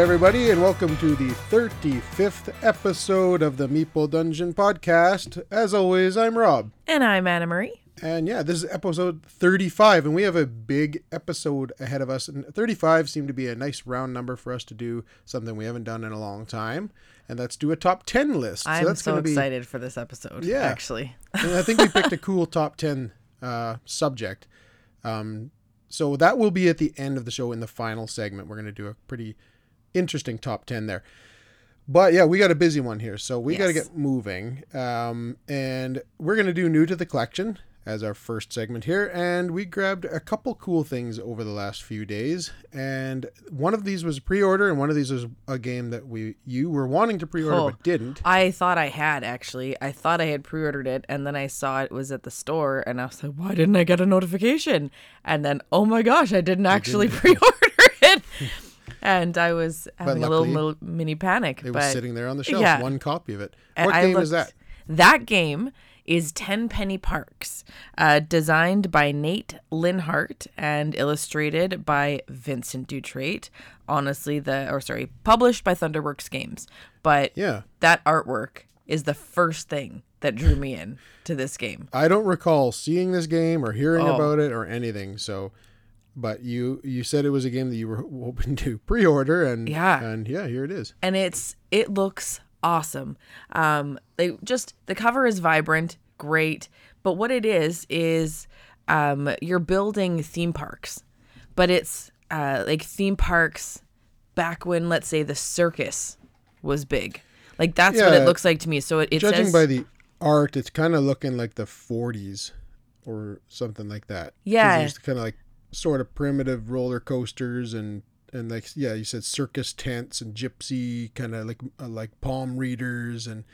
Everybody, and welcome to the 35th episode of the Meeple Dungeon podcast. As always, I'm Rob. And I'm Anna Marie. And yeah, this is episode 35, and we have a big episode ahead of us. And 35 seemed to be a nice round number for us to do something we haven't done in a long time, and let's do a top 10 list. I'm that's so be- excited for this episode. Yeah. actually. and I think we picked a cool top 10 uh, subject. Um, so that will be at the end of the show in the final segment. We're going to do a pretty interesting top 10 there. But yeah, we got a busy one here. So we got to get moving. Um, and we're going to do new to the collection as our first segment here. And we grabbed a couple cool things over the last few days. And one of these was a pre order, and one of these was a game that we you were wanting to pre order Oh. but didn't. I thought I had actually. I thought I had pre-ordered it, and then I saw it was at the store, and I was like, "Why didn't I get a notification?" And then, oh my gosh, I didn't actually pre-order it, and I was having a little, little mini panic. It but was sitting there on the shelf, yeah. one copy of it. and What I game is that? That game is Tenpenny Parks, uh, designed by Nate Linhart and illustrated by Vincent Dutrait. Honestly, the or sorry, published by Thunderworks Games, but Yeah. that artwork is the first thing that drew me in to this game. I don't recall seeing this game or hearing Oh. about it or anything. So, but you you said it was a game that you were hoping to pre-order, and Yeah. and yeah, here it is. and it's it looks awesome. Um, they just the cover is vibrant, great, but what it is is um, you're building theme parks, but it's uh, like theme parks back when let's say the circus was big. Like that's what it looks like to me. So it, it Judging says by the art, it's kind of looking like the 40s or something like that Yeah. there's kind of like sort of primitive roller coasters and and like yeah, you said circus tents and gypsy kind of like uh, like palm readers and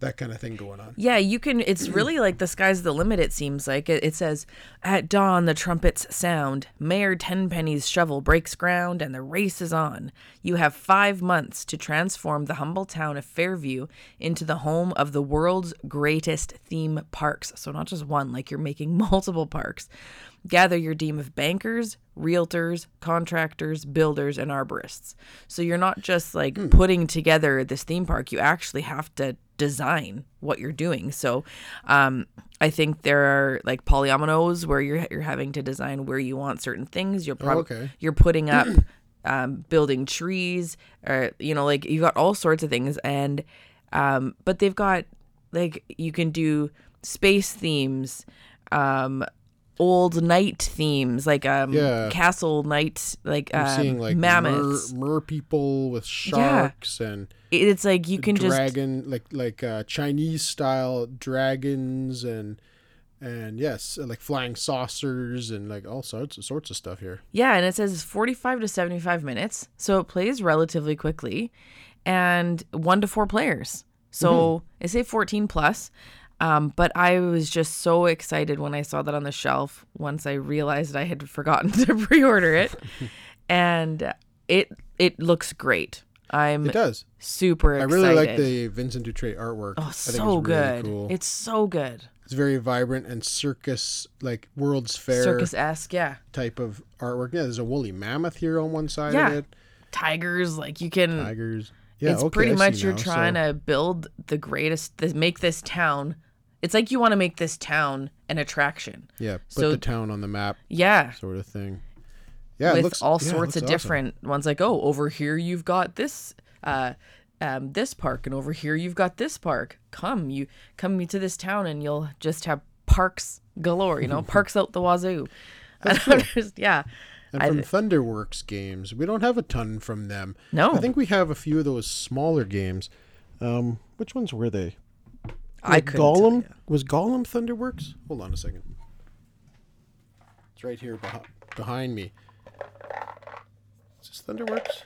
that kind of thing going on. Yeah, you can. It's really like the sky's the limit. It seems like it, it says, "At dawn, the trumpets sound. Mayor Tenpenny's shovel breaks ground, and the race is on. You have five months to transform the humble town of Fairview into the home of the world's greatest theme parks. So not just one, like you're making multiple parks. Gather your team of bankers, realtors, contractors, builders, and arborists. So you're not just like putting together this theme park. You actually have to design what you're doing. So um, I think there are like polyominoes where you're you're having to design where you want certain things. You're probably okay. you're putting up um, building trees or you know like you've got all sorts of things and um, but they've got like you can do space themes um old knight themes like um Yeah. castle knight like um, seeing like mammoths mer, mer people with sharks and it's like you can just dragon like like uh, Chinese style dragons and and yes like flying saucers and like all sorts of sorts of stuff here. Yeah, and it says 45 to 75 minutes. So it plays relatively quickly and one to four players. So I say 14 plus. Um, but I was just so excited when I saw that on the shelf once I realized I had forgotten to pre order it. and it it looks great. I'm It does. super I really like the Vincent Dutrait artwork. Oh, I think so it's really good. Cool. It's so good. It's very vibrant and circus like World's Fair Circus esque, yeah. type of artwork. Yeah, there's a woolly mammoth here on one side Yeah. of it. Tigers, like you can Tigers. Yeah, it's okay, pretty I much you're now. trying So- to build the greatest make this town it's like you want to make this town an attraction yeah, put so- the town on the map, yeah sort of thing. Yeah, it with looks, all yeah, sorts of awesome. different ones like oh over here you've got this uh um, this park and over here you've got this park come you come to this town and you'll just have parks galore you know parks out the wazoo I'm just- yeah And I- from Thunderworks games, we don't have a ton from them. No. I think we have a few of those smaller games. Um, which ones were they? I tell Gollum was Gollum Thunderworks. Hold on a second. It's right here behind, behind me. Is this Thunderworks?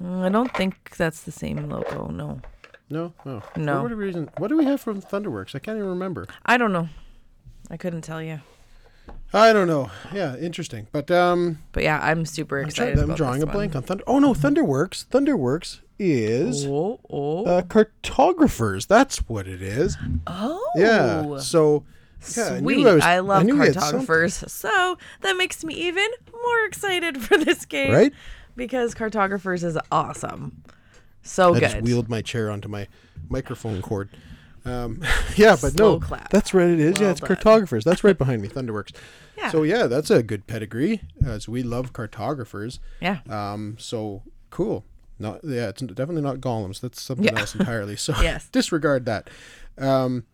Mm, i don't think that's the same logo no No, oh No. For whatever reason, what do we have from Thunderworks? I can't even remember. i don't know i couldn't tell you I don't know. Yeah, interesting. But um, but yeah i'm super I'm, excited trying, I'm about drawing this a blank on Thunder. Oh no, Thunderworks. Thunderworks is oh oh uh, cartographers. That's what it is. Oh, Yeah. So yeah, I sweet! I was- I, love knew we had something, cartographers, so that makes me even more excited for this game, Right? because Cartographers is awesome. So I good. just wheeled my chair onto my microphone cord. Um, yeah, but Slow no, clap. that's what it is. yeah, it's done. cartographers. That's right behind me, Thunderworks. Yeah. So yeah, that's a good pedigree. As we love cartographers. yeah. Um, so cool. Not yeah, it's definitely not golems. That's something Yeah. else entirely. So Yes. disregard that. Um,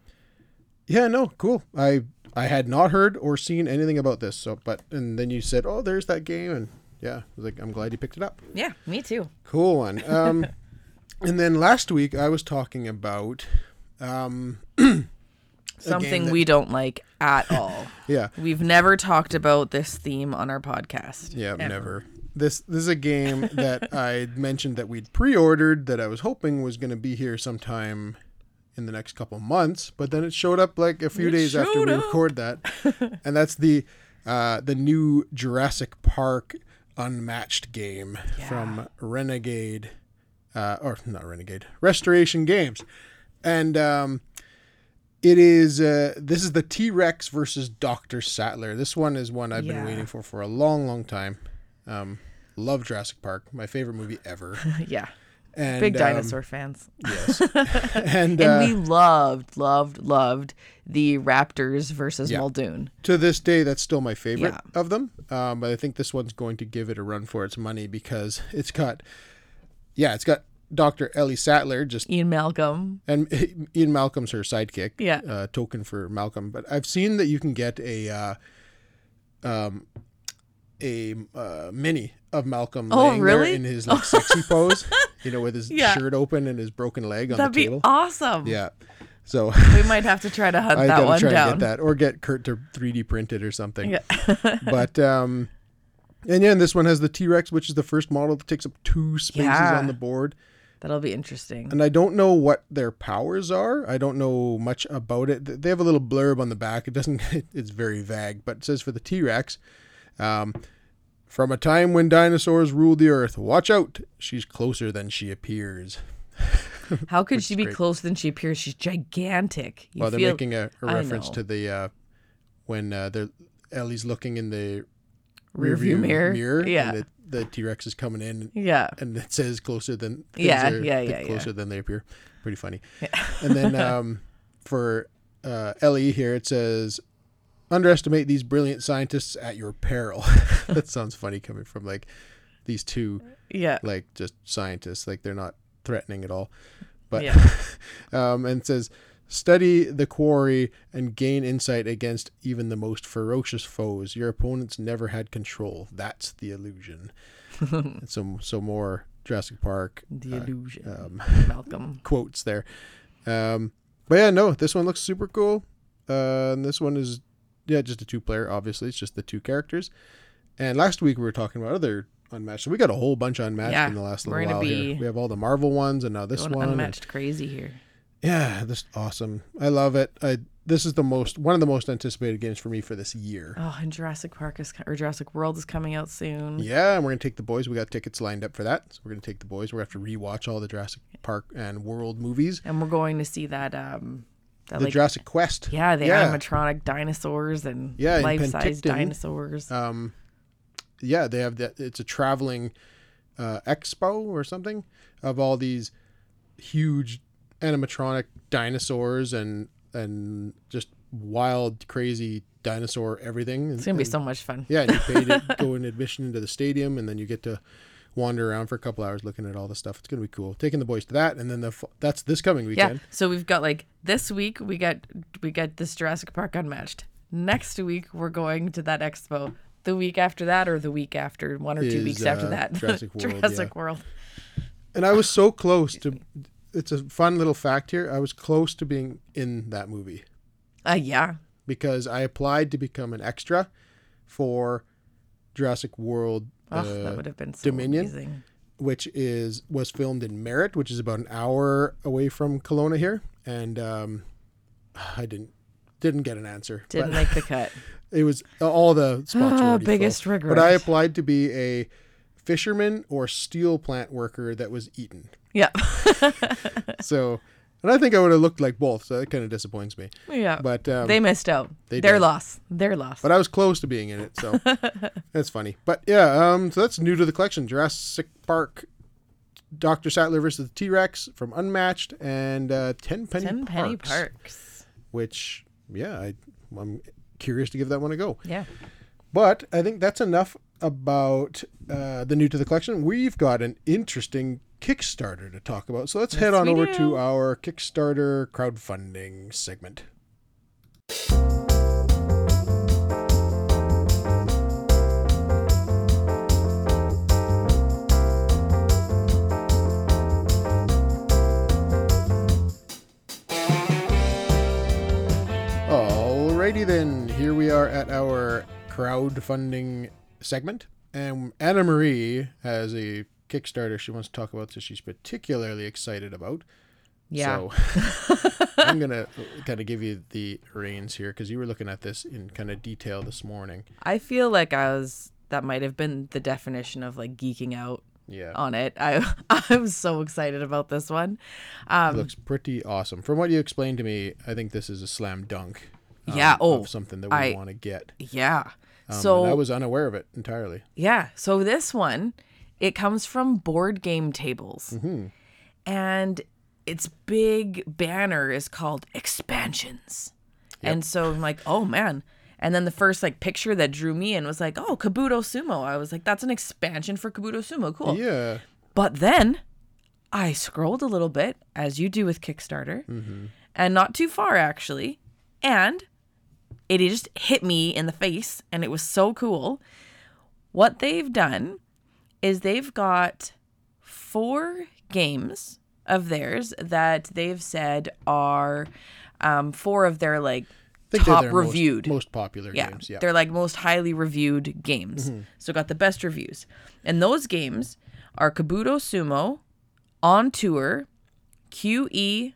yeah, no, cool. I I had not heard or seen anything about this. So, but and then you said, oh, there's that game, and yeah, I was like, I'm glad you picked it up. Yeah, me too. Cool one. Um, and then last week I was talking about, um, Something that- we don't like at all. yeah, We've never talked about this theme on our podcast. yeah, ever. never. This this is a game that I mentioned that we'd pre-ordered that I was hoping was going to be here sometime in the next couple months, but then it showed up like a few It days after we up. record that, and that's the uh, the new Jurassic Park Unmatched game from Renegade, uh, or not Renegade, Restoration Games, and um, it is uh, this is the T Rex versus Doctor Sattler. This one is one I've been waiting for for a long, long time. Um, love Jurassic Park, my favorite movie ever. yeah. And Big um, dinosaur fans. yes, and, And uh, we loved, loved, loved the Raptors versus Yeah. Muldoon. to this day, that's still my favorite Yeah. of them. Um, but I think this one's going to give it a run for its money because it's got, yeah, it's got Doctor Ellie Sattler just Ian Malcolm. and Ian Malcolm's her sidekick. Yeah. uh, token for Malcolm. But I've seen that you can get a, uh, um, a uh, mini of Malcolm Oh, laying really? there in his like sexy pose, you know, with his Yeah. shirt open and his broken leg on That'd the be table. awesome. Yeah. So We might have to try to hunt I that gotta one try down. and get that, or get Kurt to 3D print it or something. Yeah. but um, and yeah, and this one has the T Rex, which is the first model that takes up two spaces Yeah. on the board. That'll be interesting. And I don't know what their powers are. I don't know much about it. They have a little blurb on the back. It doesn't. It's very vague, but it says for the T Rex. Um, from a time when dinosaurs ruled the earth, watch out. She's closer than she appears. How could she be great. closer than she appears? She's gigantic. You well, they're making a reference to the uh, when uh, they're Ellie's looking in the rear view mirror. mirror. Yeah. And the, T Rex is coming in, yeah. and it says closer than Yeah, are- yeah, yeah, yeah. closer than they appear. Pretty funny. and then um, for uh, Ellie here, it says. Underestimate these brilliant scientists at your peril. that sounds funny coming from like these two Yeah. like just scientists like they're not threatening at all but Yeah. um and says study the quarry and gain insight against even the most ferocious foes your opponents never had control that's the illusion so so more jurassic park The illusion. um Malcolm. quotes there um but yeah no this one looks super cool uh and this one is yeah just a two player obviously. It's just the two characters. And last week we were talking about other unmatched. So we got a whole bunch unmatched Yeah, in the last little while here. We have all the marvel ones and now this one and- unmatched crazy here. yeah this is awesome. I love it. I this is the most one of the most anticipated games for me for this year. Oh, and Jurassic Park is or Jurassic World is coming out soon. yeah and we're gonna take the boys. We got tickets lined up for that. So we're gonna take the boys. We're gonna have to rewatch all the jurassic park and world movies. And we're going to see that um the like jurassic quest yeah, the yeah. animatronic dinosaurs and Yeah, life-size dinosaurs. um yeah they have that it's a traveling uh expo or something of all these huge animatronic dinosaurs and and just wild crazy dinosaur everything it's gonna be so much fun. yeah and you pay to go in admission into the stadium and then you get to wander around for a couple hours looking at all the stuff it's gonna be cool taking the boys to that and then the that's this coming weekend. Yeah. So we've got like this week we got we got this Jurassic Park unmatched. Next week we're going to that expo. The week after that or the week after, one or two Is, weeks after uh, that. Jurassic World, Jurassic yeah. World. and i was so close to it's a fun little fact here i was close to being in that movie Uh yeah. because I applied to become an extra for Jurassic World, Oh, uh, that would have been so Dominion? amazing. which is was filmed in Merritt, which is about an hour away from Kelowna here, and um, I didn't didn't get an answer. Didn't make the cut. it was all the spots were Ah, biggest full. regret. But I applied to be a fisherman or steel plant worker that was eaten. Yeah. So And I think I would have looked like both, so that kind of disappoints me. Yeah. But um, they missed out. they Their did. loss. Their loss. but I was close to being in it, so that's funny. But yeah, um, so that's new to the collection: Jurassic Park, Doctor Sattler versus the T Rex from Unmatched, and uh, Ten Penny Ten Parks, penny parks. Which, yeah, I, I'm curious to give that one a go. Yeah. But I think that's enough about uh, the new to the collection. We've got an interesting Kickstarter to talk about. So let's head on over do. to our Kickstarter crowdfunding segment. Alrighty then, here we are at our crowdfunding segment, and Anna Marie has a Kickstarter she wants to talk about that she's particularly excited about. Yeah. So I'm gonna kind of give you the reins here because you were looking at this in kind of detail this morning. I feel like I was that might have been the definition of like geeking out Yeah, on it. I I'm so excited about this one. it Um looks pretty awesome. From what you explained to me, I think this is a slam dunk. um, Yeah, oh, of something that we want to get. yeah. Um, so I was unaware of it entirely. Yeah. So this one, it comes from Board Game Tables. Mm-hmm. And its big banner is called Expansions. And so I'm like, oh man. And then the first like picture that drew me in was like, oh, Kabuto Sumo. I was like, that's an expansion for Kabuto Sumo. Cool. Yeah, But then I scrolled a little bit, as you do with Kickstarter, and not too far actually. And it just hit me in the face, and it was so cool. What they've done is they've got four games of theirs that they've said are um, four of their like top their most- reviewed most, popular yeah, games. Yeah, they're like most highly reviewed games. So got the best reviews. And those games are Kabuto Sumo, On Tour, QE,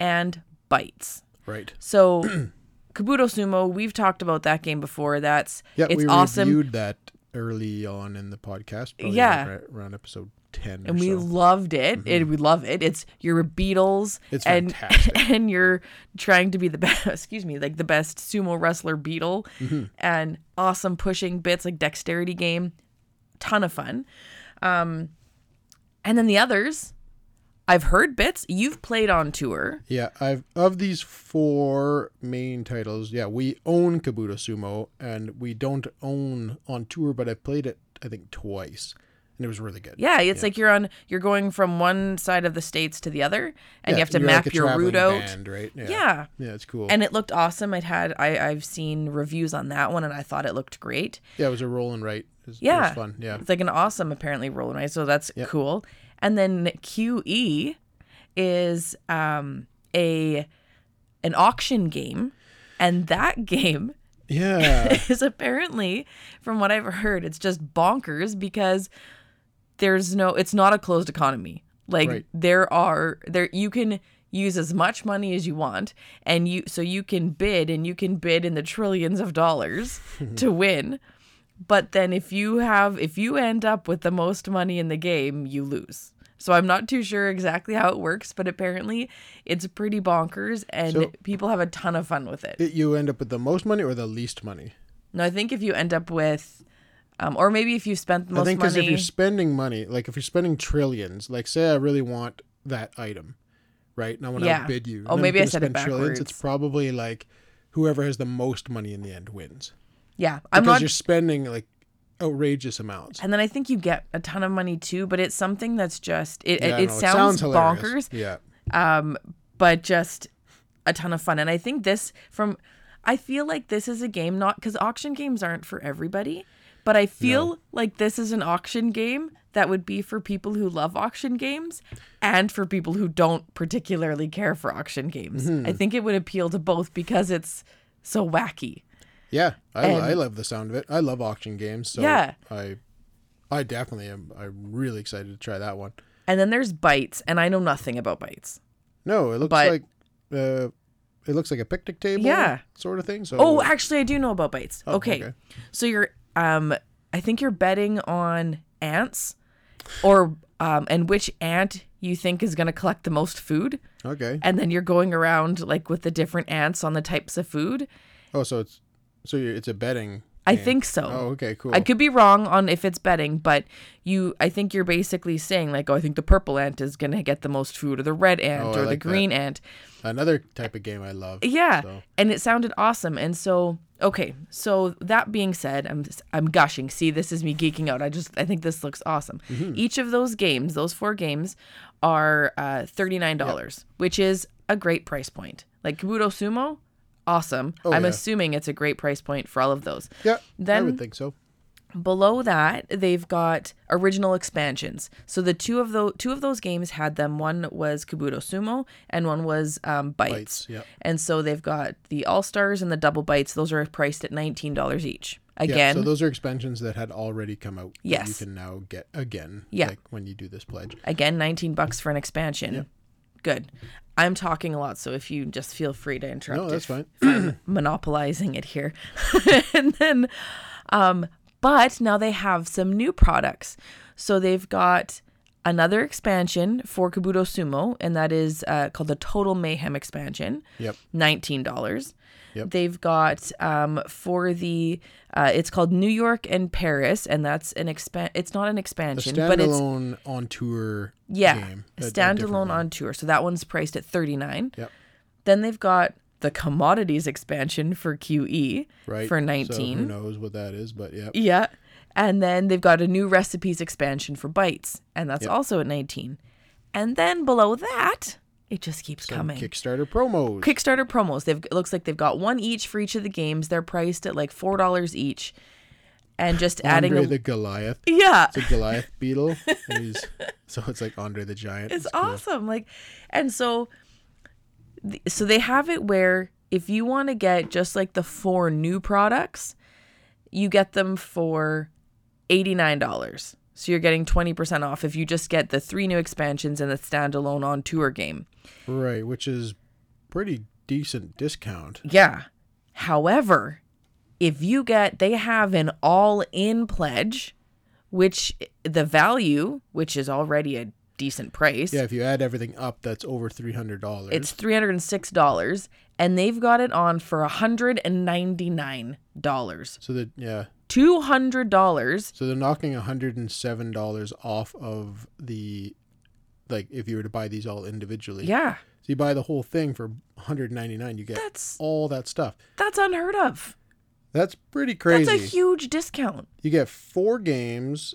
and Bites. right. So Kabuto Sumo, we've talked about that game before. That's Yeah, it's we awesome. reviewed that early on in the podcast. Yeah. like right around episode ten. and we so. loved it. It we love it. It's you're beetles It's and fantastic. and you're trying to be the best. Excuse me, like the best sumo wrestler Beetle, Mm-hmm. and awesome pushing bits like dexterity game, ton of fun. Um, and then the others, I've heard bits. You've played on tour. Yeah, I've of these four main titles. Yeah, we own Kabuto Sumo, and we don't own on tour, but I played it I think twice, and it was really good. Yeah, it's like you're on. You're going from one side of the states to the other, and Yeah, you have to map like your route out. band, right? Yeah. Yeah. yeah, it's cool. And it looked awesome. I'd had I I've seen reviews on that one, and I thought it looked great. yeah, it was a roll and write. It was, it Yeah. was fun. Yeah, It's like an awesome apparently roll and so that's cool. And then QE is um a an auction game and that game yeah, is apparently from what I've heard it's just bonkers because there's no it's not a closed economy. Like Right. there are there you can use as much money as you want and you so you can bid and you can bid in the trillions of dollars to win. But then if you have if you end up with the most money in the game, you lose. So I'm not too sure exactly how it works, but apparently it's pretty bonkers and So- people have a ton of fun with it. It- you end up with the most money or the least money. No, I think if you end up with, um, or maybe if you spent the most money. I think because if you're spending money, like if you're spending trillions, like say I really want that item, right? And I want to Yeah. outbid you. Oh, maybe I said it spend Trillions, it's probably like whoever has the most money in the end wins. Yeah, I'm because not. you're spending like outrageous amounts. And then I think you get a ton of money too, but it's something that's just it. Yeah, it, it sounds, hilarious. bonkers, Yeah, um, but just a ton of fun. And I think this from, I feel like this is a game not because auction games aren't for everybody, but I feel like this is an auction game that would be for people who love auction games and for people who don't particularly care for auction games. Mm-hmm. I think it would appeal to both because it's so wacky. Yeah. I, And- I love the sound of it. I love auction games. So Yeah. I, I definitely am. I'm really excited to try that one. And then there's bites, and I know nothing about bites. No, it looks But- like, uh, it looks like a picnic table. Yeah. sort of thing. So Oh, actually, I do know about bites. okay. okay. So you're, um, I think you're betting on ants, or um, and which ant you think is gonna collect the most food. Okay. and then you're going around like with the different ants on the types of food. Oh, so it's so you're, it's a betting. I game. think so. Oh, okay, cool. I could be wrong on if it's betting, but you I think you're basically saying like, oh, I think the purple ant is gonna get the most food, or the red ant, Oh, or the like that. green ant. Another type of game I love. Yeah, So- and it sounded awesome. And so, okay, so that being said, I'm I'm gushing. See, this is me geeking out. I just I think this looks awesome. Mm-hmm. Each of those games, those four games, are uh, thirty nine dollars, which is a great price point. Like Kabuto Sumo, awesome. I'm Oh, yeah. assuming it's a great price point for all of those. Yeah, Then I would think so. Below that, they've got original expansions. So the two of those two of those games had them. One was Kabuto Sumo, and one was um, Bites. Bites, yep. And so they've got the All Stars and the Double Bites. Those are priced at nineteen dollars each. Yeah, Again, so those are expansions that had already come out. that You can now get again. Yeah. Like when you do this pledge. again, nineteen bucks for an expansion. Yeah. Good. I'm talking a lot, so if you just feel free to interrupt. No, that's if- fine. monopolizing it here. and then, um, but now they have some new products. So they've got another expansion for Kabuto Sumo, and that is uh, called the Total Mayhem expansion. Yep. Nineteen dollars. Yep. They've got um, for the uh, it's called New York and Paris, and that's an expan. It's not an expansion, but it's standalone on tour yeah, game. a a- a standalone on tour. So that one's priced at thirty nine. Yep. Then they've got the commodities expansion for QE Right. for So 19. who knows what that is, but yeah. Yeah. And then they've got a new recipes expansion for bites, and that's Yep. also at 19. And then below that, it just keeps coming. Kickstarter promos. Kickstarter promos. They've it looks like they've got one each for each of the games. They're priced at like four dollars each, and just adding Andre a, the Goliath. yeah, It's a Goliath beetle. he's, so it's like Andre the Giant. It's cool. awesome. Like, and so, so they have it where if you want to get just like the four new products, you get them for eighty nine dollars. So you're getting twenty percent off if you just get the three new expansions and the standalone on tour game. Right, which is pretty decent discount. Yeah. However, if you get, they have an all in pledge, which the value, which is already a decent price. Yeah, if you add everything up, that's over three hundred dollars. It's three hundred and six dollars, and they've got it on for hundred and ninety nine dollars. so that yeah, Two hundred dollars. so they're knocking hundred and seven dollars off of the, like if you were to buy these all individually. Yeah, So you buy the whole thing for one hundred ninety nine, you get that's all that stuff. that's unheard of. That's pretty crazy. That's a huge discount. you get four games,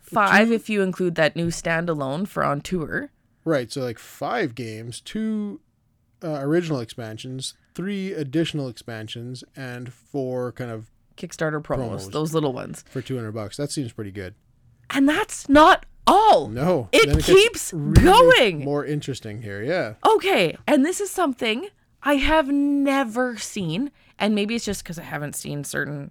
Five if you include that new standalone for on tour. right? So like five games, two uh, original expansions, three additional expansions, and four kind of Kickstarter promos, Promos. those little ones. for two hundred bucks. That seems pretty good. And that's not all. No, It gets keeps really going. More interesting here, yeah. Okay, and this is something I have never seen, and maybe it's just because I haven't seen certain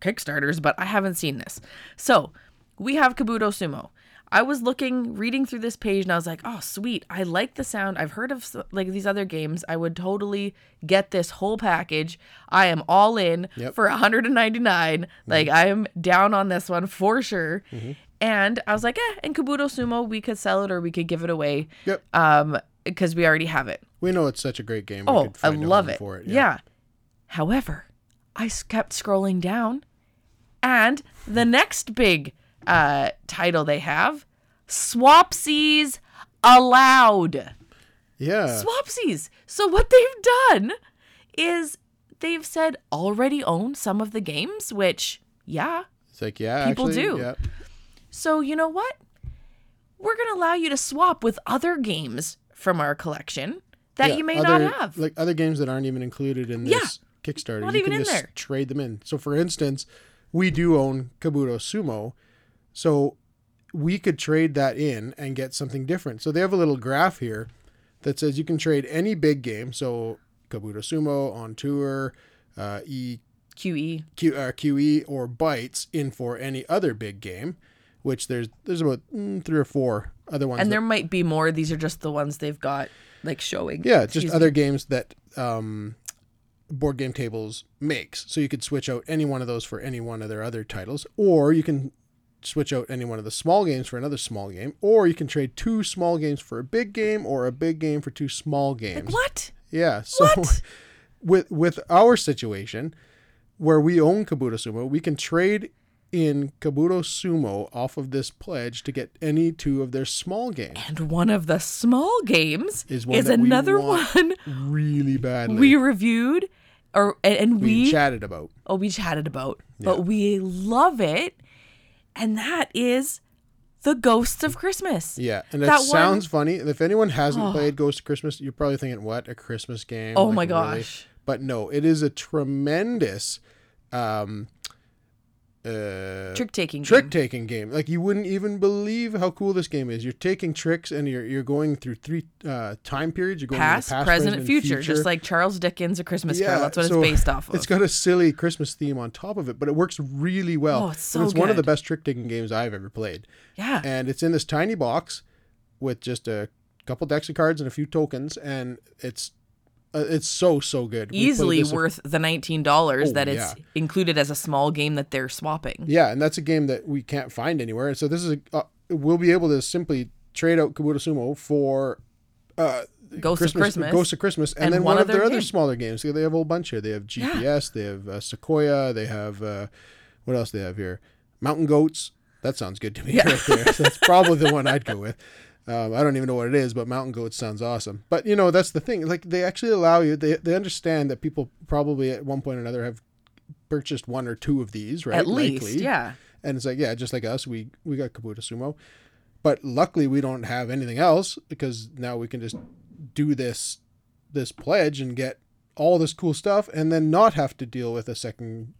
Kickstarters, but I haven't seen this. So we have Kabuto Sumo. I was looking, reading through this page, and I was like, "Oh, sweet! I like the sound. I've heard of like these other games. I would totally get this whole package. I am all in Yep. for 199. Like I am down on this one for sure." And I was like, "Eh." And Kabuto Sumo, we could sell it or we could give it away Yep. um because we already have it We know it's such a great game. We oh could i love it For it. yeah. however I kept scrolling down and the next big uh title they have swapsies allowed Yeah. swapsies so what they've done is they've said already own some of the games which yeah It's like, yeah, People actually, do. Yeah. So, you know what? We're going to allow you to swap with other games from our collection that Yeah, you may other- not have. Like other games that aren't even included in Yeah. Kickstarter. Not you even can in just there. trade them in. So for instance, we do own Kabuto Sumo. So we could trade that in and get something different. So they have a little graph here that says you can trade any big game. So Kabuto Sumo on tour, uh, E QE. Q, uh, QE or bites in for any other big game, which there's there's about mm, three or four other ones. And that- there might be more. These are just the ones they've got like showing. yeah, just Excuse other games that um, board game tables makes. So you could switch out any one of those for any one of their other titles, or you can switch out any one of the small games for another small game, or you can trade two small games for a big game, or a big game for two small games. What? Yeah. So What? with with our situation, where we own Kabuto Sumo, we can trade in Kabuto Sumo off of this pledge to get any two of their small games. And one of the small games Is is, another one Really badly. we reviewed or and, and we we chatted about. oh we chatted about, but we love it, and that is the Ghosts of Christmas. Yeah, and it That one- sounds funny. If anyone hasn't played Ghost of Christmas, you're probably thinking, "What a Christmas game!" Oh Like, my really? gosh. But no, it is a tremendous um, uh, Trick taking. trick taking game. Like you wouldn't even believe how cool this game is. You're taking tricks and you're you're going through three uh, time periods. You're going Past, past, present, and future, just like Charles Dickens' A Christmas Carol. That's what so it's based off of. It's got a silly Christmas theme on top of it, but it works really well. Oh, it's and so it's one of the best trick taking games I've ever played. yeah. And it's in this tiny box with just a couple decks of cards and a few tokens, and it's uh, it's so so good. We Easily this a- worth the nineteen dollars Oh, that it's yeah. included as a small game that they're swapping. Yeah, and that's a game that we can't find anywhere. And so this is a uh, we'll be able to simply trade out Kabuto Sumo for uh, Ghost of Christmas. Ghost of Christmas, and, and then one one, of their other other smaller games. They have a whole bunch here. They have GPS, they have uh, Sequoia, they have uh, what else? They have here Mountain Goats. That sounds good to me right there. So that's probably the one I'd go with. Um, I don't even know what it is, but Mountain Goats sounds awesome. But you know, that's the thing. Like they actually allow you. They they understand that people probably at one point or another have purchased one or two of these, right? At least, Likely. yeah. And it's like, yeah, just like us, we we got Kabuto Sumo, but luckily we don't have anything else because now we can just do this this pledge and get all this cool stuff, and then not have to deal with a second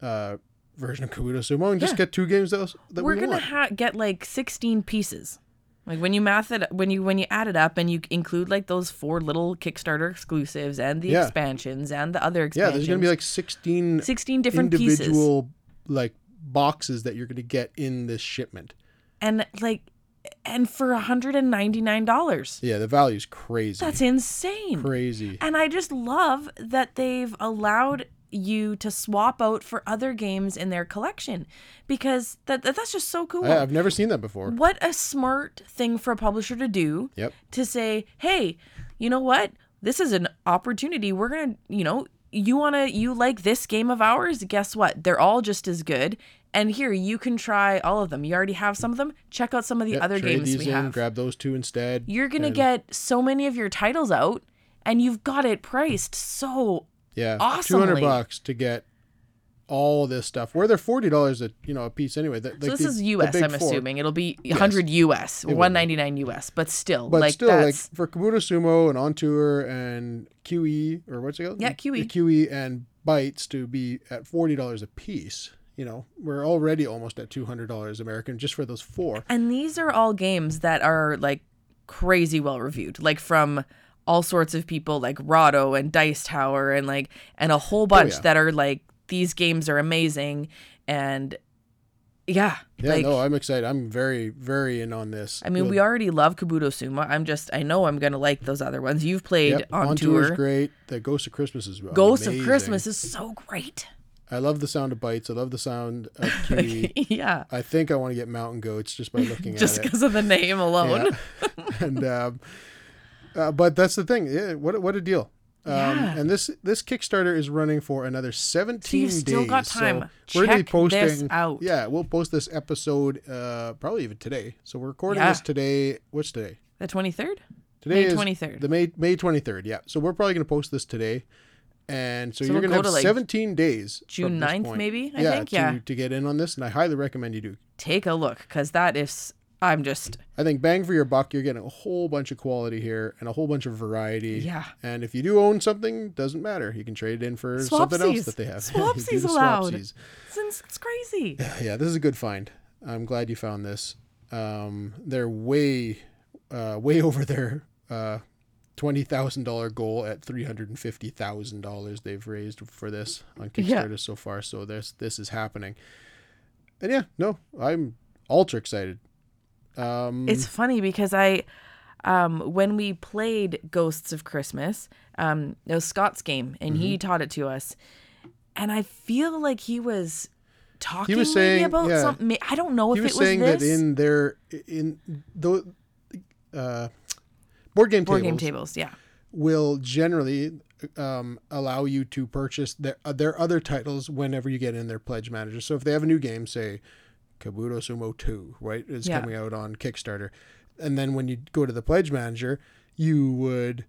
uh, version of Kabuto Sumo and just get two games that, that We're we gonna ha- get like sixteen pieces. Like when you math it, when you when you add it up and you include like those four little Kickstarter exclusives and the Yeah. expansions and the other expansions. yeah, expansions. there's gonna be like sixteen sixteen different pieces. individual like boxes that you're gonna get in this shipment. and like and for $199 Yeah, the value's crazy. that's insane crazy. and i just love that they've allowed you to swap out for other games in their collection because that, that that's just so cool. I, I've never seen that before. what a smart thing for a publisher to do Yep. to say hey you know what? This is an opportunity. We're gonna you know you wanna you like this game of ours? Guess what? They're all just as good. And here you can try all of them. You already have some of them. Check out some of the Yep, other games these we in, have. grab those two instead. you're gonna and- get so many of your titles out and you've got it priced so Yeah, two awesomely. hundred bucks to get all this stuff. Where they're forty dollars a you know a piece anyway. The, so like this the- is us i'm four. assuming it'll be 100 us will be. 199 us but still But like still, like that's for Kabuto Sumo and On Tour and QE or what's it called? Yeah, QE. QE and Bites to be at forty dollars a piece. You know, we're already almost at two hundred dollars American just for those four. And these are all games that are like crazy well reviewed, like from all sorts of people like Rahdo and Dice Tower and like and a whole bunch Oh, yeah. that are like these games are amazing and yeah, Yeah, like no, I'm excited. I'm very, very in on this. I mean, we already love Kabuto Sumo. I'm just I know I'm gonna like those other ones. You've played yep, on, on tour. great. The Ghost of Christmas is Ghost of. Christmas is so great. I love the sound of bites. I love the sound of QE. yeah. I think I want to get Mountain Goats just by looking at it. Just because of the name alone. And um, uh, but that's the thing. Yeah, what a- what a deal. Um, Yeah. And this this Kickstarter is running for another 17 you've still days. got so time. we're gonna be Check posting. this out. Yeah, we'll post this episode uh, probably even today. So we're recording Yeah. this today. What's today? The 23rd? Today May is 23rd. The May May 23rd. Yeah. So we're probably going to post this today. And so, So you're we'll going to have like, 17 days. June this 9th maybe, I yeah, think, to, yeah. to get in on this. And I highly recommend you do. Take a look because that is I'm just I think bang for your buck, you're getting a whole bunch of quality here and a whole bunch of variety. Yeah. And if you do own something, doesn't matter. You can trade it in for something else that they have. Swapsies allowed. swapsies. It's, it's crazy. Yeah, this is a good find. I'm glad you found this. Um, they're way, uh, way over their uh, twenty thousand dollar goal at three hundred and fifty thousand dollars they've raised for this on Yeah. Kickstarter so far. So this this is happening. And yeah, no, I'm ultra excited. Um, It's funny because I, um, when we played Ghosts of Christmas, um, it was Scott's game and he Mm-hmm. taught it to us, and I feel like he was talking was maybe saying- about yeah. something. I don't know he if was it was saying this. that in their in the uh, board game board tables game tables. Yeah. will generally um, allow you to purchase their uh, their other titles whenever you get in their pledge manager. So if they have a new game, say Kabuto Sumo Two, right, is Yeah. coming out on Kickstarter, and then when you go to the pledge manager, you would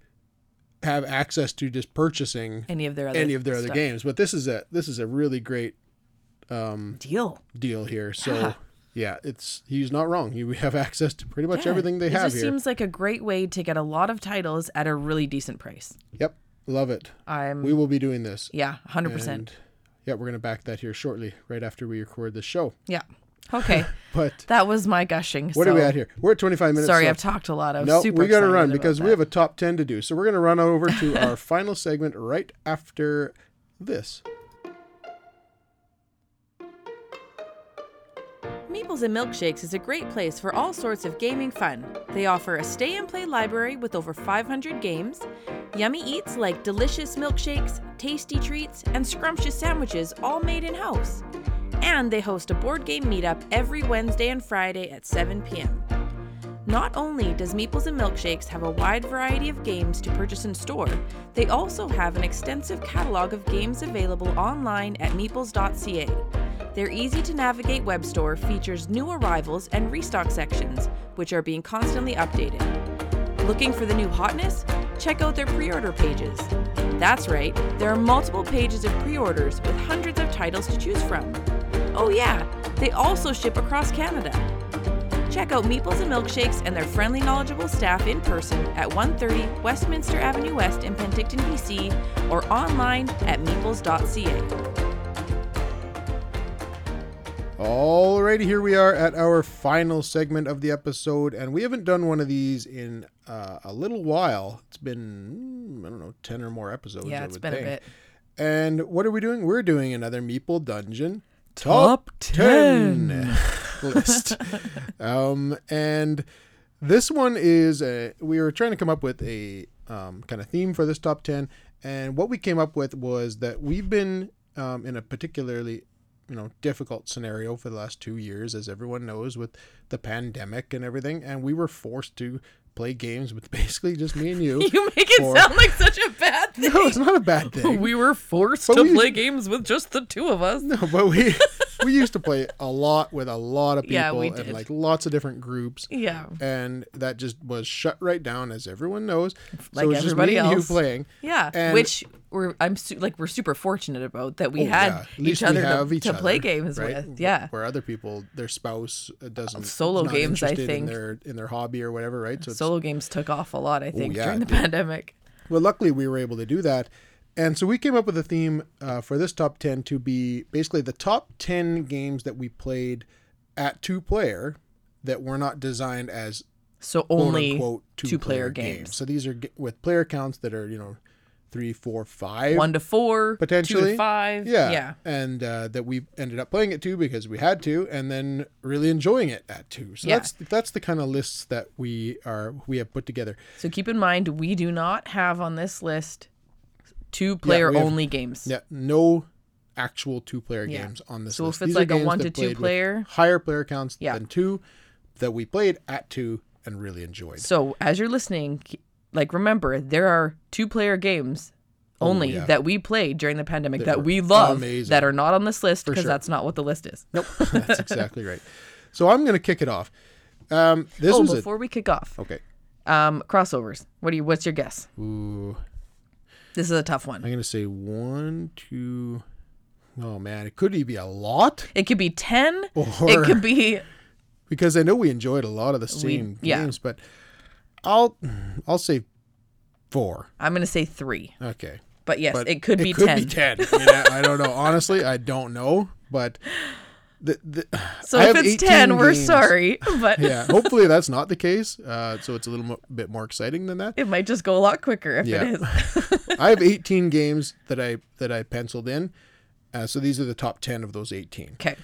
have access to just purchasing Any of their other any of their other games. But this is a this is a really great um, deal. deal here. So Yeah. yeah, it's he's not wrong. You have access to pretty much Yeah, everything they it have just here. seems like a great way to get a lot of titles at a really decent price. Yep, love it. I'm We will be doing this. yeah, hundred percent. Yeah, we're gonna back that here shortly, right after we record the show. Yeah. Okay, But that was my gushing. what so, are we at here? We're at 25 minutes. Sorry, so- I've talked a lot. I was no, super. we got to run because we have a top 10 to do. So we're gonna run over to our final segment right after this. Meeples and Milkshakes is a great place for all sorts of gaming fun. They offer a stay and play library with over 500 games, yummy eats like delicious milkshakes, tasty treats, and scrumptious sandwiches all made in house. And they host a board game meetup every Wednesday and Friday at 7 p.m. Not only does Meeples and Milkshakes have a wide variety of games to purchase in store, they also have an extensive catalog of games available online at meeples.ca. Their easy to navigate web store features new arrivals and restock sections, which are being constantly updated. Looking for the new hotness? Check out their pre order pages. That's right, there are multiple pages of pre orders with hundreds of titles to choose from. Oh, yeah, they also ship across Canada. Check out Meeples and Milkshakes and their friendly, knowledgeable staff in person at 130 Westminster Avenue West in Penticton, BC, or online at meeples.ca. Alrighty, here we are at our final segment of the episode, and we haven't done one of these in uh, a little while. It's been I don't know ten or more episodes. Yeah, it's been a bit. And what are we doing? We're doing another Meeple Dungeon Top 10 list. um, and this one is a, we were trying to come up with a um, kind of theme for this top 10. And what we came up with was that we've been um, in a particularly you know difficult scenario for the last two years as everyone knows with the pandemic and everything and we were forced to play games with basically just me and you You make it For- sound like such a bad thing. no it's not a bad thing We were forced But to we- play games with just the two of us. No, but we we used to play a lot with a lot of people Yeah, we and like lots of different groups. Yeah. And that just was shut right down, as everyone knows. Like so everybody and you else. playing. Yeah, And- which we're I'm su- like we're super fortunate about that we Oh, had yeah. Each other to, each to play games right? with. Yeah, Where other people, their spouse uh, doesn't Solo games, I think. in their in their hobby or whatever, right? So solo games took off a lot. I think Oh, yeah, during the pandemic. Well, luckily we were able to do that. And so we came up with a theme uh, for this top 10 to be basically the top 10 games that we played at two player that were not designed as So quote only unquote two player games. So these are g- with player counts that are, you know, three, four, five. one to four, two Potentially. to five. yeah. yeah. And uh, that we ended up playing it two because we had to and then really enjoying it at two. So Yeah. that's that's the kind of lists that we are we have put together. So keep in mind, we do not have on this list two player have- only games. Yeah, no actual two player Yeah. games on this So list. if it's These like a one to two player- higher player counts Yeah. than two that we played at two and really enjoyed. So as you're listening, like remember there are two player games only Oh, yeah. that we played during the pandemic That that, we love amazing. that are not on this list because sure. that's not what the list is. Nope, that's exactly right. So I'm going to kick it off. Um, this oh, was a before we kick off, okay. um, crossovers. What do you? What's your guess? Ooh, This is a tough one. I'm going to say one, two. Oh man, it could be a lot It could be ten. or It could be because I know we enjoyed a lot of the same yeah. games, but I'll I'll say four. I'm gonna say three, Okay. but yes, But it could be it could ten. be 10. I, mean, I, I don't know. Honestly, I don't know. But the, the, So I if it's 18 ten, we're sorry, but Yeah, hopefully that's not the case. Uh, so it's a little mo- bit more exciting than that. it might just go a lot quicker if Yeah. it is. I have 18 games that I that I penciled in. Uh, so these are the top 10 of those 18. okay.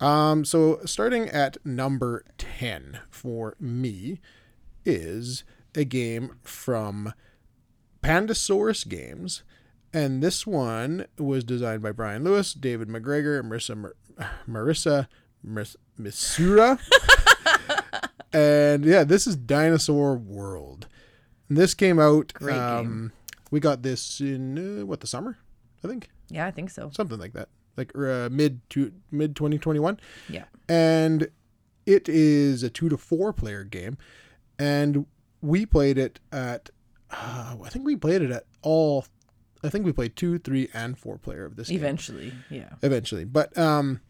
Um, so starting at number 10 for me is a game from Pandasaurus Games, and this one was designed by Brian Lewis, David McGregor, and Marissa Mar- Marissa Mis- Misura. and yeah, this is Dinosaur World. And this came out. Great um, we got this in uh, what the summer, I think, Yeah, I think so. something like that, like uh, mid to mid twenty twenty one Yeah. and it is a two to four player game and we played it at uh, i think we played it at all i think we played two three and four player of this game Eventually, yeah. eventually but um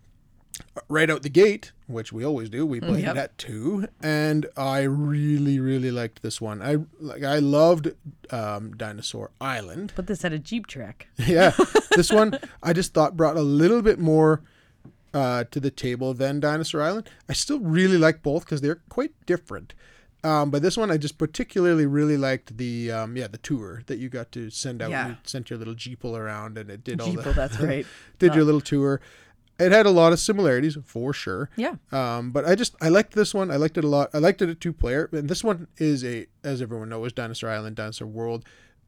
right out the gate which we always do we played Yep. it at two and i really really liked this one i like i loved um dinosaur island Put this at a Jeep track. yeah this one i just thought brought a little bit more uh, to the table than dinosaur island i still really like both because they're quite different um, but this one i just particularly really liked the um, yeah the tour that you got to send out Yeah. you sent your little jeeple around and it did all Jeeple, the that's right. did your little tour it had a lot of similarities for sure Yeah. um, but I just I liked this one. I liked it a lot. I liked it at two player. And this one is a, as everyone knows, Dinosaur Island, Dinosaur World,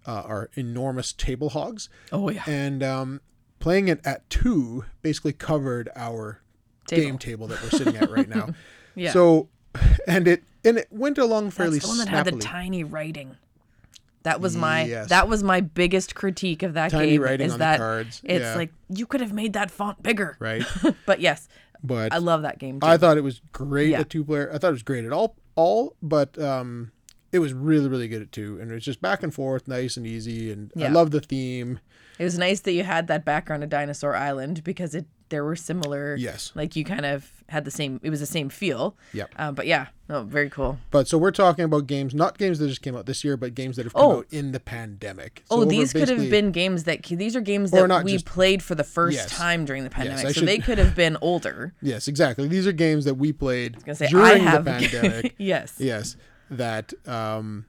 uh, are enormous table hogs, Oh yeah. and um, playing it at two basically covered our Table. game table that we're sitting at right now. Yeah. So, and it and it went along That's fairly the one that had the tiny writing. That was my Yes. that was my biggest critique of that Tiny game. writing is on the that cards, It's yeah. like you could have made that font bigger. right? But yes, But I love that game too. I thought it was great Yeah. at two player. I thought it was great at all, all, but um, it was really, really good at two, and it was just back and forth, nice and easy, and I love the theme. it was nice that you had that background of Dinosaur Island because it there were similar. Yes. Like you kind of had the same. It was the same feel. Yep. Um, but yeah, no, very cool. But so we're talking about games, not games that just came out this year, but games that have come Oh. out in the pandemic. Oh, So we're these could have been games that these are games that we just- played for the first Yes. time during the pandemic. I so should- they could have been older. Yes, exactly. These are games that we played say, during the pandemic. yes. yes, that um,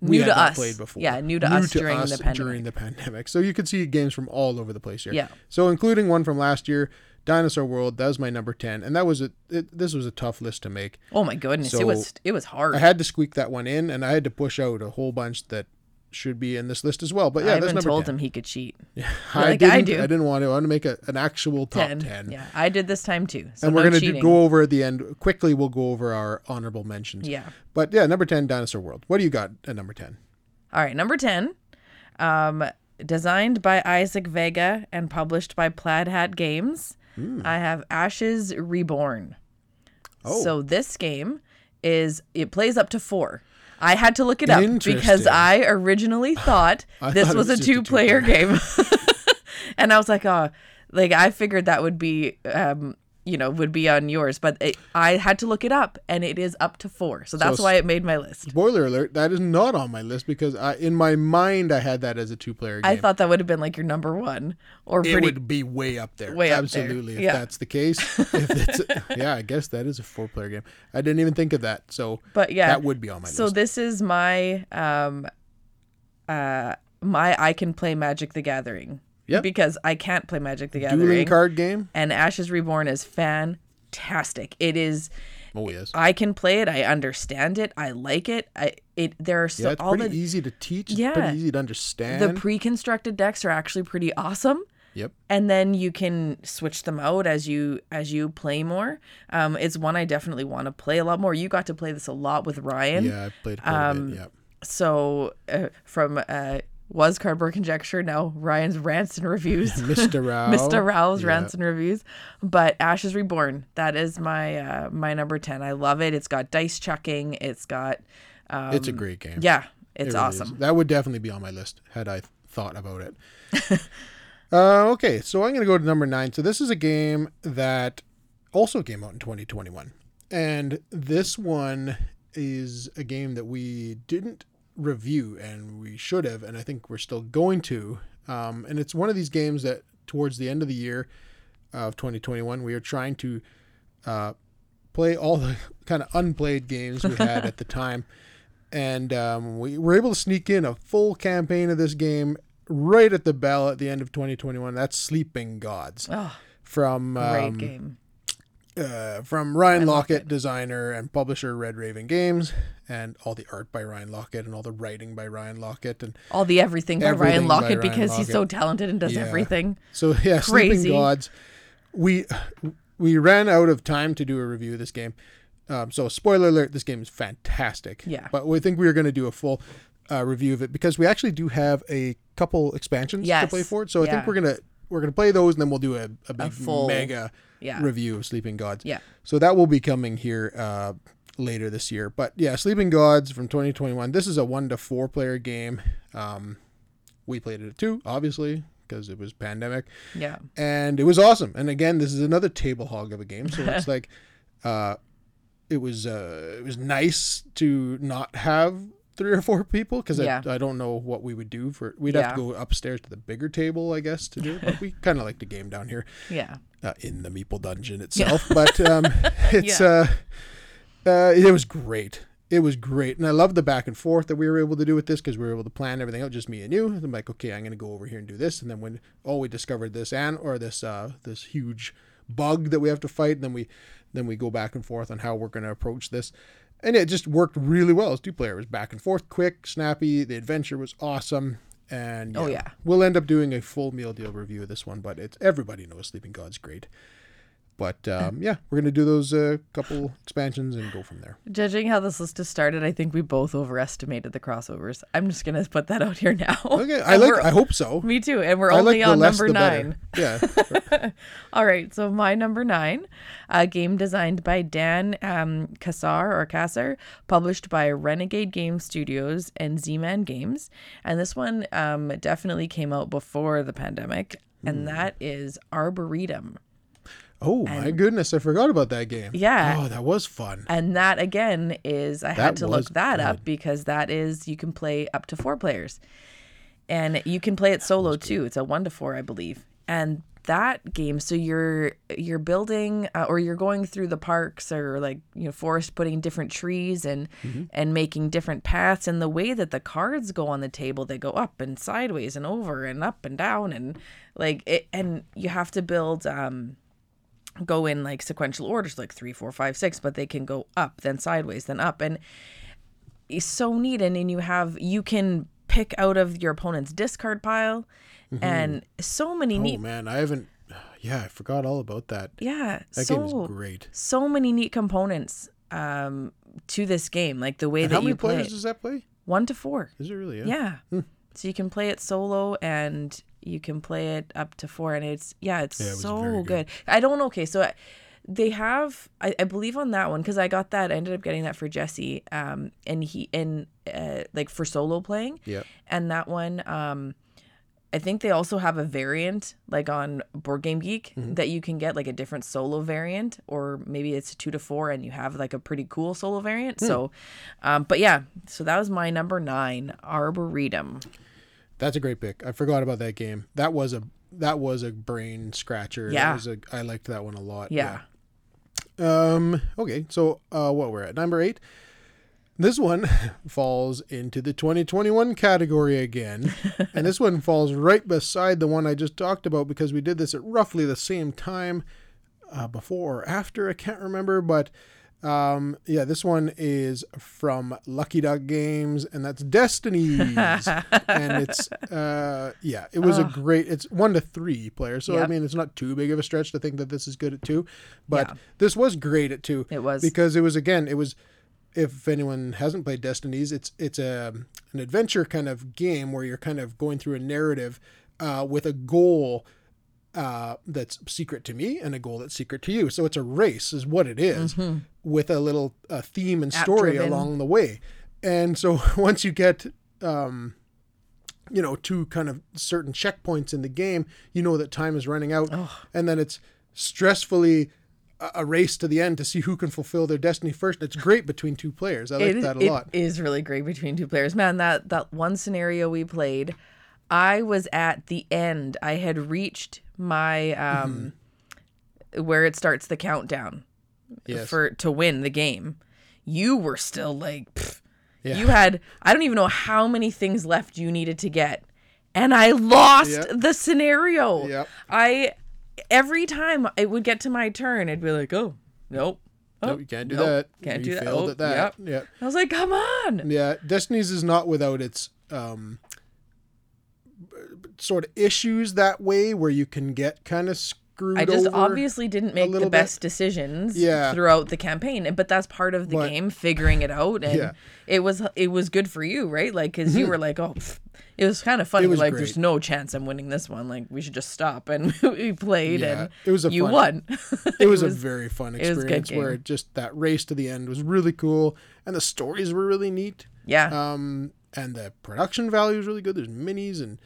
we New to us. played before. Yeah, new to us during the pandemic. during the pandemic. So you could see games from all over the place here. Yeah. So including one from last year, Dinosaur World. That was my number ten, and that was a it, this was a tough list to make. Oh my goodness, So, it was it was hard. I had to squeak that one in, and I had to push out a whole bunch that should be in this list as well. But yeah, I that's even told 10. him he could cheat. I like I didn't. do. I didn't want to. I want to make a, an actual top 10. ten. Yeah, I did this time too. So and we're no gonna do, go over at the end quickly. We'll go over our honorable mentions. Yeah. But yeah, number ten, Dinosaur World. What do you got at number ten? All right, number 10. Um, designed by Isaac Vega and published by Plaid Hat Games. I have Ashes Reborn. Oh. So this game is it plays up to 4. I had to look it up because I originally thought I this thought was, was a a two-player game. and I was like, "Oh, like I figured that would be um you know, would be on yours, but it, I had to look it up, and it is up to four, so that's s- why it made my list. Spoiler alert: that is not on my list because I, in my mind, I had that as a two-player game. I thought that would have been like your number one, or it would be way up there. Way up there. Absolutely, if Yeah. that's the case. if it's, yeah, I guess that is a four-player game. I didn't even think of that. So, But yeah, that would be on my so list. So this is my um uh my I can play Magic the Gathering. Yep. Because I can't play Magic the Dueling Gathering. card game. and Ashes Reborn is fantastic. It is Oh yes. I can play it, I understand it, I like it. I it there are so Yeah, it's all pretty the easy to teach. It's Yeah. pretty easy to understand. the pre-constructed decks are actually pretty awesome. yep. and then you can switch them out as you as you play more um it's one i definitely want to play a lot more you got to play this a lot with ryan Yeah, I played quite a Um, bit. Yep. so uh, from uh was cardboard conjecture No, ryan's rants and reviews Mr. Rao. mr rowell's Yeah. rants and reviews but ashes reborn that is my uh my number 10 i love it it's got dice chucking it's got um It's a great game. yeah It it's really awesome is. That would definitely be on my list had I thought about it. uh, okay, so I'm going to go to number nine. So this is a game that also came out in 2021, and this one is a game that we didn't review and we should have, and I think we're still going to. Um, and it's one of these games that towards the end of the year of 2021 we are trying to uh, play all the kind of unplayed games we had at the time. And um, we were able to sneak in a full campaign of this game right at the bell at the end of 2021. That's Sleeping Gods oh from um, game. uh, from Ryan Laukat, designer and publisher Red Raven Games, and all the art by Ryan Laukat and all the writing by Ryan Laukat and All the everything by Everything Ryan by Laukat Ryan because he's so talented and does Yeah. everything. So yeah, Crazy. Sleeping Gods. We we ran out of time to do a review of this game. Um, so spoiler alert: this game is fantastic. Yeah. But we think we are going to do a full uh, review of it because we actually do have a couple expansions to play for it. So I Yeah. think we're gonna we're gonna play those and then we'll do a, a big full- mega Yeah. review of Sleeping Gods. Yeah. So that will be coming here uh, later this year. But yeah, Sleeping Gods from 2021. This is a one to four player game. Um, we played it at two, obviously, because it was pandemic Yeah. and it was awesome. And again, this is another table hog of a game, so it's like, uh, it was uh, it was nice to not have three or four people because Yeah. I, I don't know what we would do for we'd have to go upstairs to the bigger table I guess to do it but we kind of like the game down here Yeah. uh, in the Meeple dungeon itself but um, it's Yeah. uh, uh, it was great. It was great. And I love the back and forth that we were able to do with this because we were able to plan everything out just me and you. And I'm like okay I'm gonna go over here and do this. And then when oh we discovered this and or this uh this huge bug that we have to fight and then we then we go back and forth on how we're gonna approach this. And it just worked really well. As two player it was back and forth quick snappy. The adventure was awesome. And Oh, yeah. we'll end up doing a full meal deal review of this one but it's everybody knows sleeping god's great but um, yeah we're gonna do those uh, couple expansions and go from there Judging how this list has started, I think we both overestimated the crossovers. I'm just gonna put that out here now. okay i like i hope so Me too, and we're I only like on less number the better. nine. yeah All right, so my number nine, a game designed by Dan um, Cassar or Cassar, published by Renegade Game Studios and Z-Man Games, and this one um, definitely came out before the pandemic, Hmm. and that is Arboretum. Oh my goodness i forgot about that game Yeah. oh that was fun And that again is I That had to look that up because that is you can play up to four players, and you can play it solo too. It's a one to four, I believe. And that game, so you're you're building uh, or you're going through the parks or like you know forest, putting different trees and Mm-hmm. and making different paths. And the way that the cards go on the table, they go up and sideways and over and up and down and like it. And you have to build. um go in like sequential orders like three four five six but they can go up then sideways then up and it's so neat and then you have you can pick out of your opponent's discard pile and so many oh neat man i haven't yeah i forgot all about that. Yeah that game is great. so many neat components um to this game like the way and that how many you play players does that play? One to four. Is it really? Yeah. So you can play it solo and you can play it up to four and it's yeah it's Yeah, it so good. good. i don't okay so I, they have I, I believe on that one because i got that i ended up getting that for jesse um and he and uh, like for solo playing Yep. and that one um I think they also have a variant like on Board Game Geek Mm-hmm. that you can get like a different solo variant, or maybe it's two to four and you have like a pretty cool solo variant. Hmm. So, um, but yeah, so that was my number nine, Arboretum. That's a great pick. I forgot about that game. That was a that was a brain scratcher. Yeah. a, I liked that one a lot. Yeah. Yeah. Um. Okay. So, uh, what we're at number eight. This one falls into the 2021 category again, and this one falls right beside the one I just talked about because we did this at roughly the same time, uh, before or after. I can't remember, but um, yeah, this one is from Lucky Duck Games, and that's Destinies, and it's uh, yeah, it was a great. It's one to three players, so I mean, it's not too big of a stretch to think that this is good at two, but Yeah. this was great at two. It was. because it was again, it was. If anyone hasn't played Destinies, it's it's a an adventure kind of game where you're kind of going through a narrative uh, with a goal uh, that's secret to me and a goal that's secret to you. So it's a race, is what it is, with a little uh, theme and story along the way. And so once you get, um, you know, to kind of certain checkpoints in the game, you know that time is running out, and then it's stressfully a- race to the end to see who can fulfill their destiny first. It's great between two players. I like It- that a it lot. is really great between two players. Man, that that one scenario we played, I was at the end. I had reached my um where it starts the countdown Yes. for to win the game. You were still like pff, Yeah. you had I don't even know how many things left you needed to get. And I lost Yep. the scenario. Yep. I every time it would get to my turn, I'd be like, "Oh, nope." oh, nope, you can't do nope, that. Can't you do that. failed Oh, at that. Yeah. I was like, come on. Yeah, Destinies is not without its um, sort of issues that way, where you can get kind of screwed. I just obviously didn't make the little bit. best decisions Yeah. throughout the campaign, but that's part of the But- game, figuring it out, and Yeah. Mm-hmm. it was it was good for you, right? Like, because you were like, oh, pff. it was kind of funny. like, great. there's no chance I'm winning this one. Like, we should just stop, and we played, Yeah, and it was a you fun- won. It was, a very fun was experience where just that race to the end was really cool, and the stories were really neat. yeah, Um, and the production value is really good. There's minis and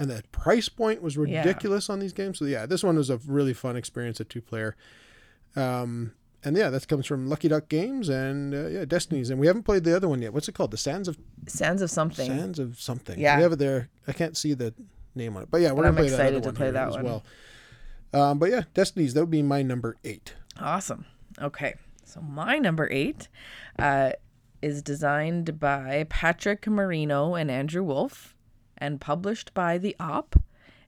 and the price point was ridiculous on these games. So yeah, this one was a really fun experience at two player. Um, and yeah, that comes from Lucky Duck Games and uh, yeah, Destinies. And we haven't played the other one yet. What's it called? The Sands of Sands of something. Sands of something. Yeah. we have it there. I can't see the name on it, but yeah, we're But gonna I'm play that excited to one play that as one. well. Um, but yeah, Destinies. That would be my number eight. Awesome. Okay. So my number eight uh, is designed by Patrick Marino and Andrew Wolf and published by The Op.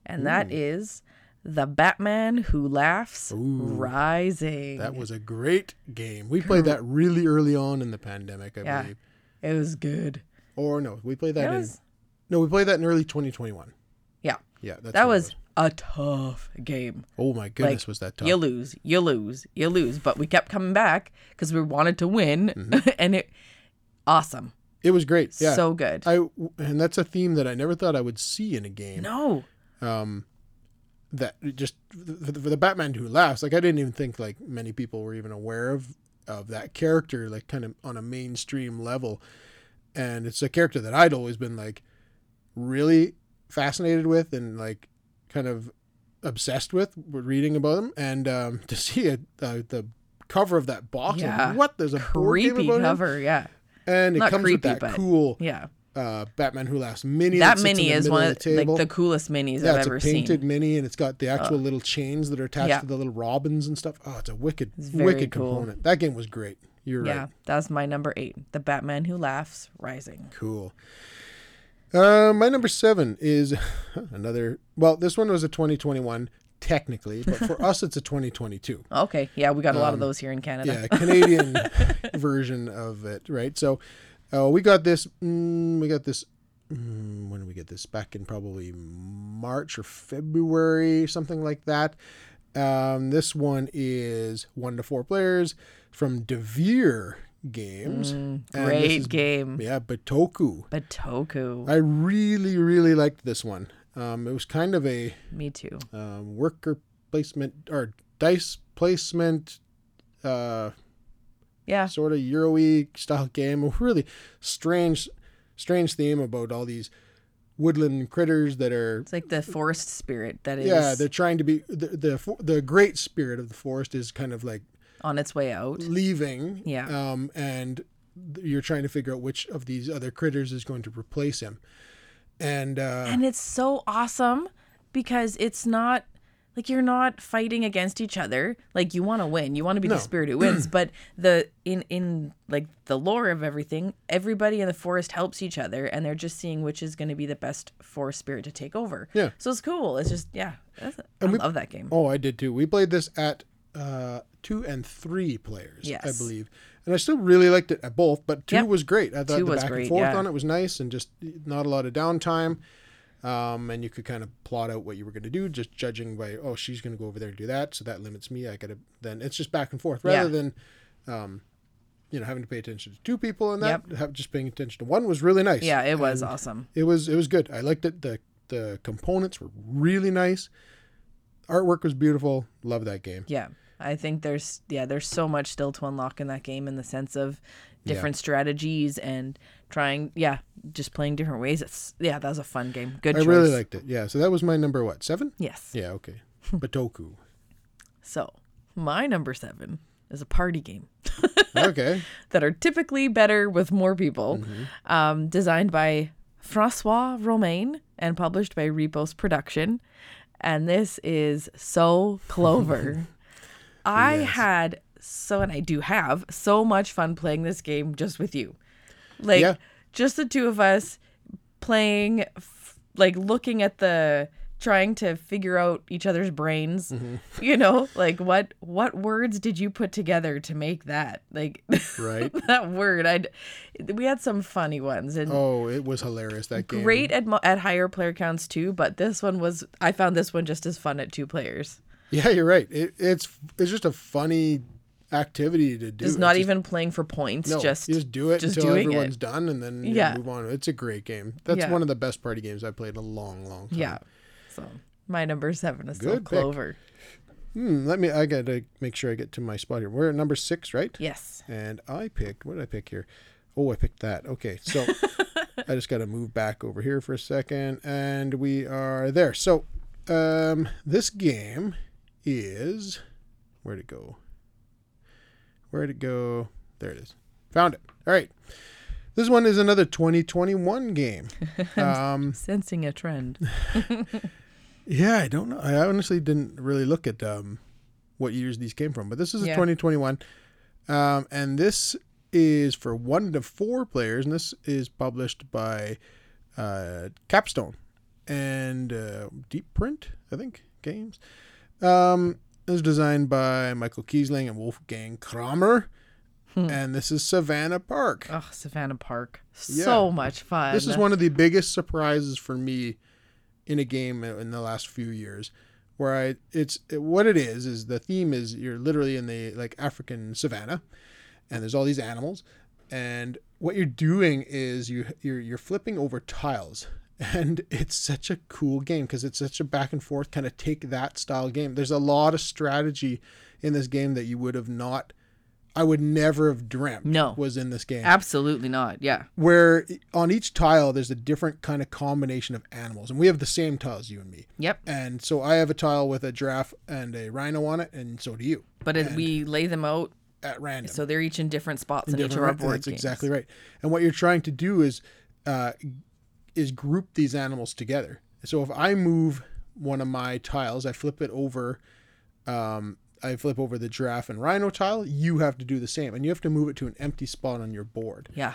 And that is The Batman Who Laughs Rising. That was a great game. We played that really early on in the pandemic, I Yeah. believe. it was good. Or no, we played that It in was, no, we played that in early 2021. yeah. Yeah, That was a tough game. Oh my goodness, like, was that tough? You lose, you lose, you lose. But we kept coming back because we wanted to win. Mm-hmm. and it, awesome. It was great. Yeah, So good. I and that's a theme that I never thought I would see in a game. no. Um, that just for the, for the Batman who laughs. Like I didn't even think like many people were even aware of of that character, like kind of on a mainstream level. And it's a character that I'd always been like really fascinated with and like kind of obsessed with reading about him and um, to see it uh, the cover of that box like, Yeah. what there's a creepy about him? cover. Yeah, and it Not comes creepy, with that cool yeah. uh, Batman Who Laughs mini. That in mini is one of the like the coolest minis yeah, I've ever it's ever a painted seen. mini, and it's got the actual little chains that are attached Yeah. to the little robins and stuff. Oh, it's a wicked, very wicked cool. component. That game was great. You're right. Yeah, right. that's my number eight. The Batman Who Laughs Rising. Cool. Uh, my number seven is another. Well, this one was a 2021 technically, but for us, it's a 2022. Okay, yeah, we got a Um, lot of those here in Canada. yeah, Canadian version of it, right? So, uh, we got this. Mm, we got this. Mm, when did we get this? Back in probably March or February, something like that. Um, this one is one to four players from Devir Games. Mm, Great is- game. Yeah, Bitoku. Bitoku. I really, really liked this one. Um, it was kind of a Me too. um, worker placement or dice placement. Uh, Yeah. sort of Euro-y style game. A really strange, strange theme about all these woodland critters that are. It's like the forest spirit that is Yeah, they're trying to be the, the the great spirit of the forest is kind of like on its way out. leaving. Yeah. Um, and you're trying to figure out which of these other critters is going to replace him. And uh, And it's so awesome because it's not like you're not fighting against each other. Like you want to win. You want to be No. the spirit who wins, but the in in like the lore of everything, everybody in the forest helps each other and they're just seeing which is going to be the best forest spirit to take over. Yeah. So it's cool. It's just yeah. I we- love that game. Oh, I did too. We played this at uh, two and three players, yes. I believe. And I still really liked it at both, but two Yep. was great. I thought Two the back great, and forth yeah. on it was nice and just not a lot of downtime. Um, and you could kind of plot out what you were going to do, just judging by, oh, she's going to go over there and do that. So that limits me. I got to, then it's just back and forth rather Yeah. than, um, you know, having to pay attention to two people and that, have, just paying attention to one was really nice. Yeah, it was And awesome. it was it was good. I liked it. The the components were really nice. Artwork was beautiful. Love that game. Yeah. I think there's yeah, there's so much still to unlock in that game in the sense of different strategies and trying yeah, just playing different ways. It's yeah, that was a fun game. Good I choice. really liked it. Yeah. So that was my number what seven? Yes. Yeah. Okay. Bitoku. So, my number 7 is a party game Okay. that are typically better with more people. Mm-hmm. Um, designed by Francois Romain and published by Repos Production. And this is So Clover. I Yes. had so, and I do have so much fun playing this game just with you. Like, Yeah. just the two of us playing, f- like looking at the trying to figure out each other's brains. Mm-hmm. You know, like what what words did you put together to make that? Like Right. that word. I we had some funny ones and Oh, it was hilarious that game. great at at higher player counts too, but this one was I found this one just as fun at two players. Yeah, you're right. It, it's it's just a funny activity to do. It's not even playing for points, no, just you just do it just until doing it. everyone's done, and then you Yeah. move on. It's a great game. That's Yeah. one of the best party games I've played in a long, long time. yeah. So my number seven is still Good pick. Clover. Hmm, let me. I gotta make sure I get to my spot here. We're at number six, right? Yes. And I picked. What did I pick here? Oh, I picked that. Okay, so I just got to move back over here for a second, and we are there. So, um, this game is where'd it go? Where'd it go? There it is. Found it. All right. This one is another 2021 game. Um, Sensing a trend. yeah, I don't know. I honestly didn't really look at um, what years these came from, but this is a Yeah. 2021, um, and this is for one to four players, and this is published by uh, Capstone and uh, Deep Print, I think, games. Um, it was designed by Michael Kiesling and Wolfgang Kramer, and this is Savannah Park. Oh, Savannah Park. Yeah. So much fun. This is one of the biggest surprises for me in a game in the last few years, where I it's what it is is the theme is you're literally in the like African savannah, and there's all these animals, and what you're doing is you you're you're flipping over tiles. And it's such a cool game because it's such a back and forth kind of take that style game. There's a lot of strategy in this game that you would have not, I would never have dreamt No. was in this game Absolutely not. Yeah. where on each tile there's a different kind of combination of animals and we have the same tiles you and me Yep. and so i have a tile with a giraffe and a rhino on it and so do you But it, we lay them out at random so they're each in different spots in, each of our board that's games. exactly right and what you're trying to do is uh, is group these animals together so if i move one of my tiles i flip it over um, i flip over the giraffe and rhino tile you have to do the same and you have to move it to an empty spot on your board Yeah.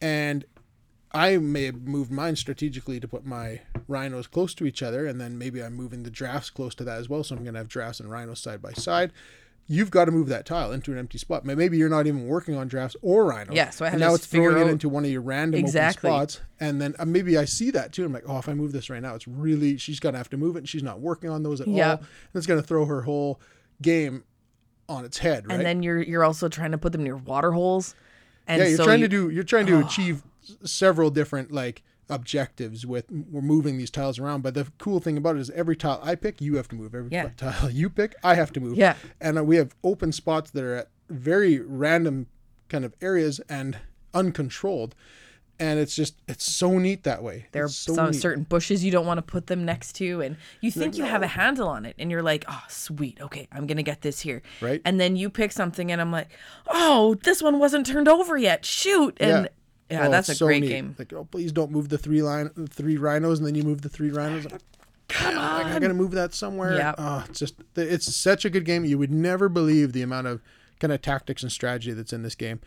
and I may have moved mine strategically to put my rhinos close to each other, and then maybe I'm moving the drafts close to that as well. So I'm going to have drafts and rhinos side by side. You've got to move that tile into an empty spot. Maybe you're not even working on drafts or rhinos. Yeah, so I have and to now it's throwing figure it into one of your random Exactly. open spots, and then uh, maybe I see that too. I'm like, oh, if I move this right now, it's really she's to have to move it, and she's not working on those at Yeah. all, and it's going to throw her whole game on its head, right? And then you're you're also trying to put them near water holes. And yeah, you're so trying you- to do you're trying to achieve s- several different like objectives with we're moving these tiles around. But the cool thing about it is every tile I pick, you have to move. Every Yeah. tile you pick, I have to move. Yeah. and uh, we have open spots that are at very random kind of areas and uncontrolled. And it's just it's so neat that way. There are so some neat. certain bushes you don't want to put them next to, and you think you have a handle on it, and you're like, "Oh, sweet, okay, I'm gonna get this here." Right. And then you pick something, and I'm like, "Oh, this one wasn't turned over yet. Shoot!" And yeah, Oh, that's a so great neat. game. Like, oh, please don't move the three line, the three rhinos, and then you move the three rhinos. Come Like, I on. gotta move that somewhere. Yeah. Oh, it's just it's such a good game. You would never believe the amount of kind of tactics and strategy that's in this game.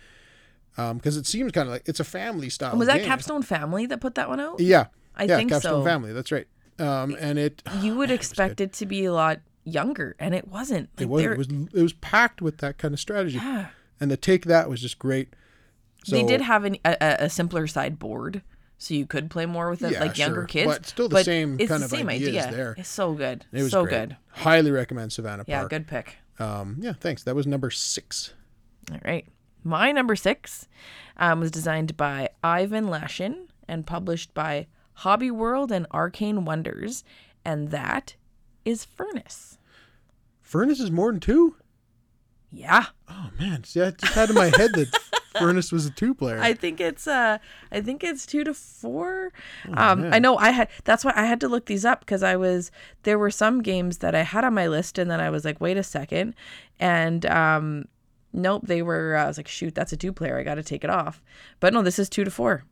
Um, because it seems kind of like it's a family style. Was that game. Capstone Family that put that one out? Yeah, I yeah, think Capstone so. Family. That's right. Um, and it You would expect it to be a lot younger, and it wasn't. Like, it was they're- it was it was packed with that kind of strategy. Yeah. And the take that was just great. So, they did have an, a, a- simpler side board, so you could play more with it, Yeah, like younger sure. kids. But still the same it's kind the of same ideas idea. there. It's so good. It was so great. good. Highly recommend Savannah Yeah, Park. Yeah, good pick. Um, yeah, thanks. That was number six. All right. My number six um, was designed by Ivan Lashin and published by Hobby World and Arcane Wonders, and that is Furnace. Furnace is more than two. Yeah, Oh man, see, I just had in my head that Furnace was a two player. I think it's uh, I think it's two to four. um, I know I had that's why I had to look these up because I was there were some games that I had on my list and then I was like, wait a second, and um, nope, they were. I was like, shoot, that's a two player. I got to take it off. But no, this is two to four.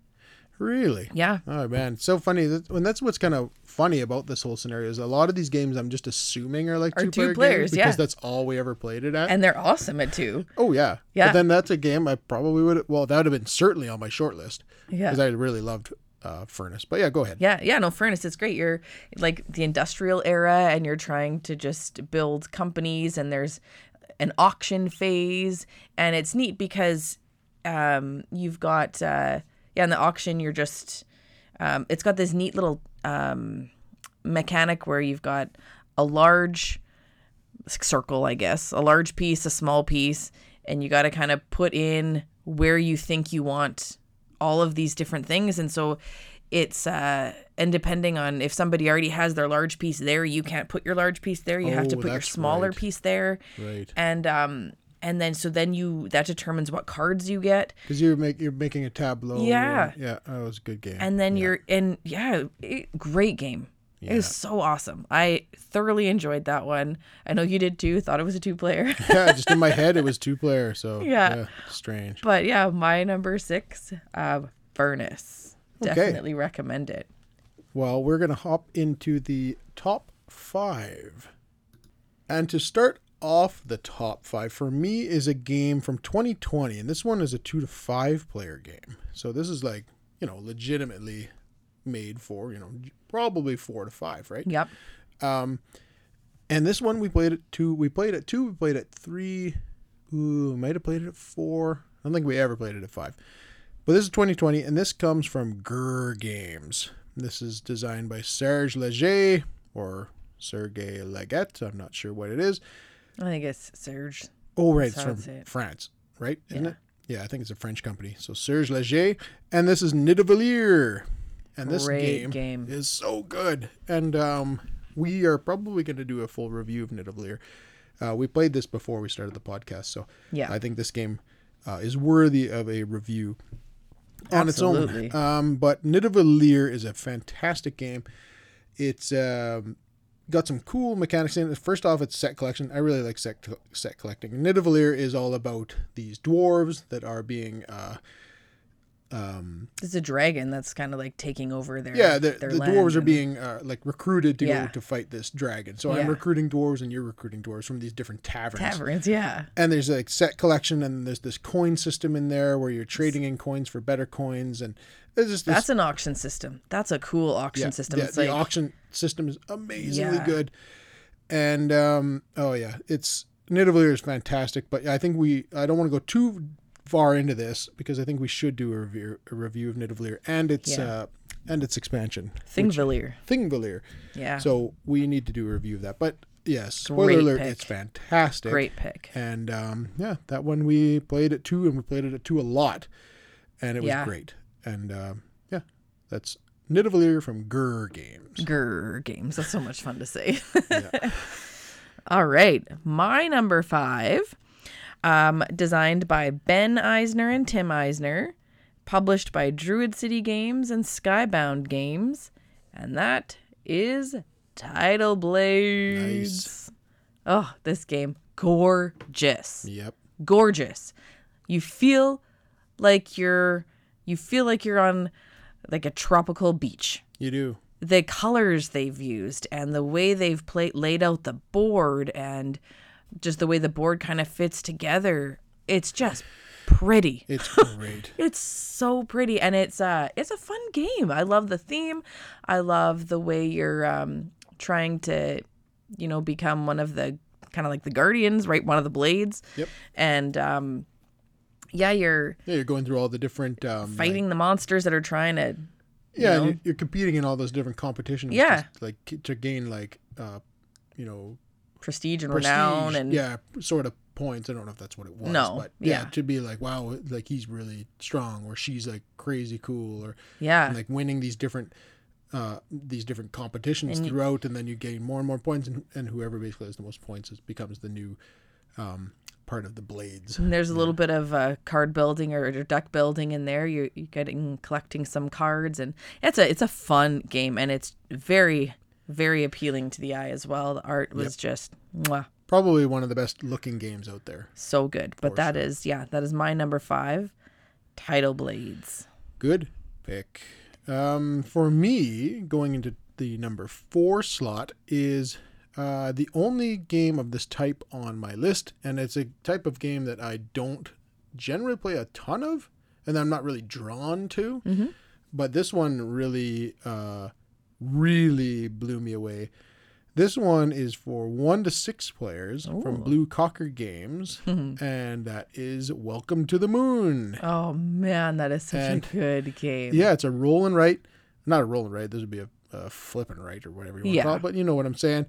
Really? Yeah. Oh man, it's so funny. And that's what's kind of funny about this whole scenario is a lot of these games I'm just assuming are like two, two player players, because yeah. that's all we ever played it at. And they're awesome at two. oh yeah, Yeah. But then that's a game I probably would. Well, that would have been certainly on my short list Yeah. because I really loved uh, Furnace. But yeah, go ahead. Yeah, yeah, no, Furnace, it's great. You're like the industrial era and you're trying to just build companies and there's an auction phase and it's neat because um you've got uh yeah, in the auction you're just um it's got this neat little um mechanic where you've got a large circle, I guess, a large piece, a small piece, and you got to kind of put in where you think you want all of these different things. And so it's, uh, and depending on if somebody already has their large piece there, you can't put your large piece there. You have to Oh, put your smaller right. piece there. Right. And, um, and then so then you that determines what cards you get Because you're make you're making a tableau. Yeah. and- yeah. That was a good game. and then you're and yeah it, great game it was so awesome i thoroughly enjoyed that one i know you did too thought it was a two player yeah, just in my head it was two player. So Yeah. strange. But yeah, my number six, uh, Furnace. Okay. Definitely recommend it. Well, we're going to hop into the top five. And to start off the top five, for me, is a game from 2020. And this one is a two to five player game. So this is like, you know, legitimately made for, you know, probably four to five, right? Yep. Um, and this one we played at two. We played at two. We played at three. Ooh, might have played it at four. I don't think we ever played it at five. But this is 2020, and this comes from Grrre Games. This is designed by Serge Laget or Sergey Leggett. I'm not sure what it is. I think it's Serge. Oh, right, it's That's from it. France, right? Isn't Yeah. it? Yeah, I think it's a French company. So Serge Laget, and this is Nidavellir. And this game, game. is so good. And um, we are probably going to do a full review of Nidavellir. Uh, we played this before we started the podcast, so Yeah. I think this game uh, is worthy of a review on Absolutely. its own. Um, but Nidavellir is a fantastic game. It's um, got some cool mechanics in it. First off, it's set collection. I really like set set collecting. Nidavellir is all about these dwarves that are being uh, It's a dragon that's kind of like taking over their yeah the, their the dwarves are being uh, like recruited to Yeah. go to fight this dragon. So I'm recruiting dwarves and you're recruiting dwarves from these different taverns. taverns. Yeah. and there's like set collection and there's this coin system in there where you're trading in coins for better coins and this That's an auction system. That's a cool auction yeah, system. the, it's the like auction system is amazingly Yeah. good and um oh yeah it's native Nidavellir is fantastic but i think we i don't want to go too far into this because i think we should do a review a review of Nidavellir and its Yeah. uh and its expansion Thingvellir. Thingvellir. Yeah. so we need to do a review of that but yes spoiler Great alert pick. it's fantastic Great pick. and um, yeah, that one we played at two, and we played it at two a lot, and it was Yeah. great. And um, yeah, that's Nidavellir from Grrre Games. Grrre games. That's so much fun to say. Yeah. All right. My number five, um, designed by Ben Eisner and Tim Eisner, published by Druid City Games and Skybound Games, and that is Tidal Blades. Oh, this game. Gorgeous. Yep. Gorgeous. You feel like you're you feel like you're on like a tropical beach You do. the colors they've used and the way they've played laid out the board and just the way the board kind of fits together it's just pretty It's great. it's so pretty and it's uh it's a fun game i love the theme i love the way you're um trying to you know become one of the kind of like the guardians right one of the blades Yep. and um yeah you're Yeah, you're going through all the different um, like- fighting the monsters that are trying to yeah, know? you're, you're competing in all those different competitions. Yeah. just, like to gain like uh, you know, prestige and prestige, renown and yeah, sort of points. I don't know if that's what it was. No, but yeah, yeah. to be like, wow, like he's really strong, or she's like crazy cool, or yeah like winning these different uh these different competitions And you- throughout and then you gain more and more points and, and whoever basically has the most points is, becomes the new um part of the blades And there's a little bit of uh, card building or, or deck building in there. You're, you're getting collecting some cards, and it's a it's a fun game, and it's very very appealing to the eye as well. The art was just mwah, probably one of the best looking games out there so good. But that is yeah, that is my number five, Tidal Blades. good pick um for me going into the number four slot is uh, the only game of this type on my list, and it's a type of game that I don't generally play a ton of, and I'm not really drawn to. but this one really, uh, really blew me away. This one is for one to six players from Blue Cocker Games, mm-hmm. and that is Welcome to the Moon. Oh man, that is such And- a good game. Yeah, it's a roll and write. Not a roll and write. This would be a, a flip and write or whatever you want Yeah. to call it. But you know what I'm saying.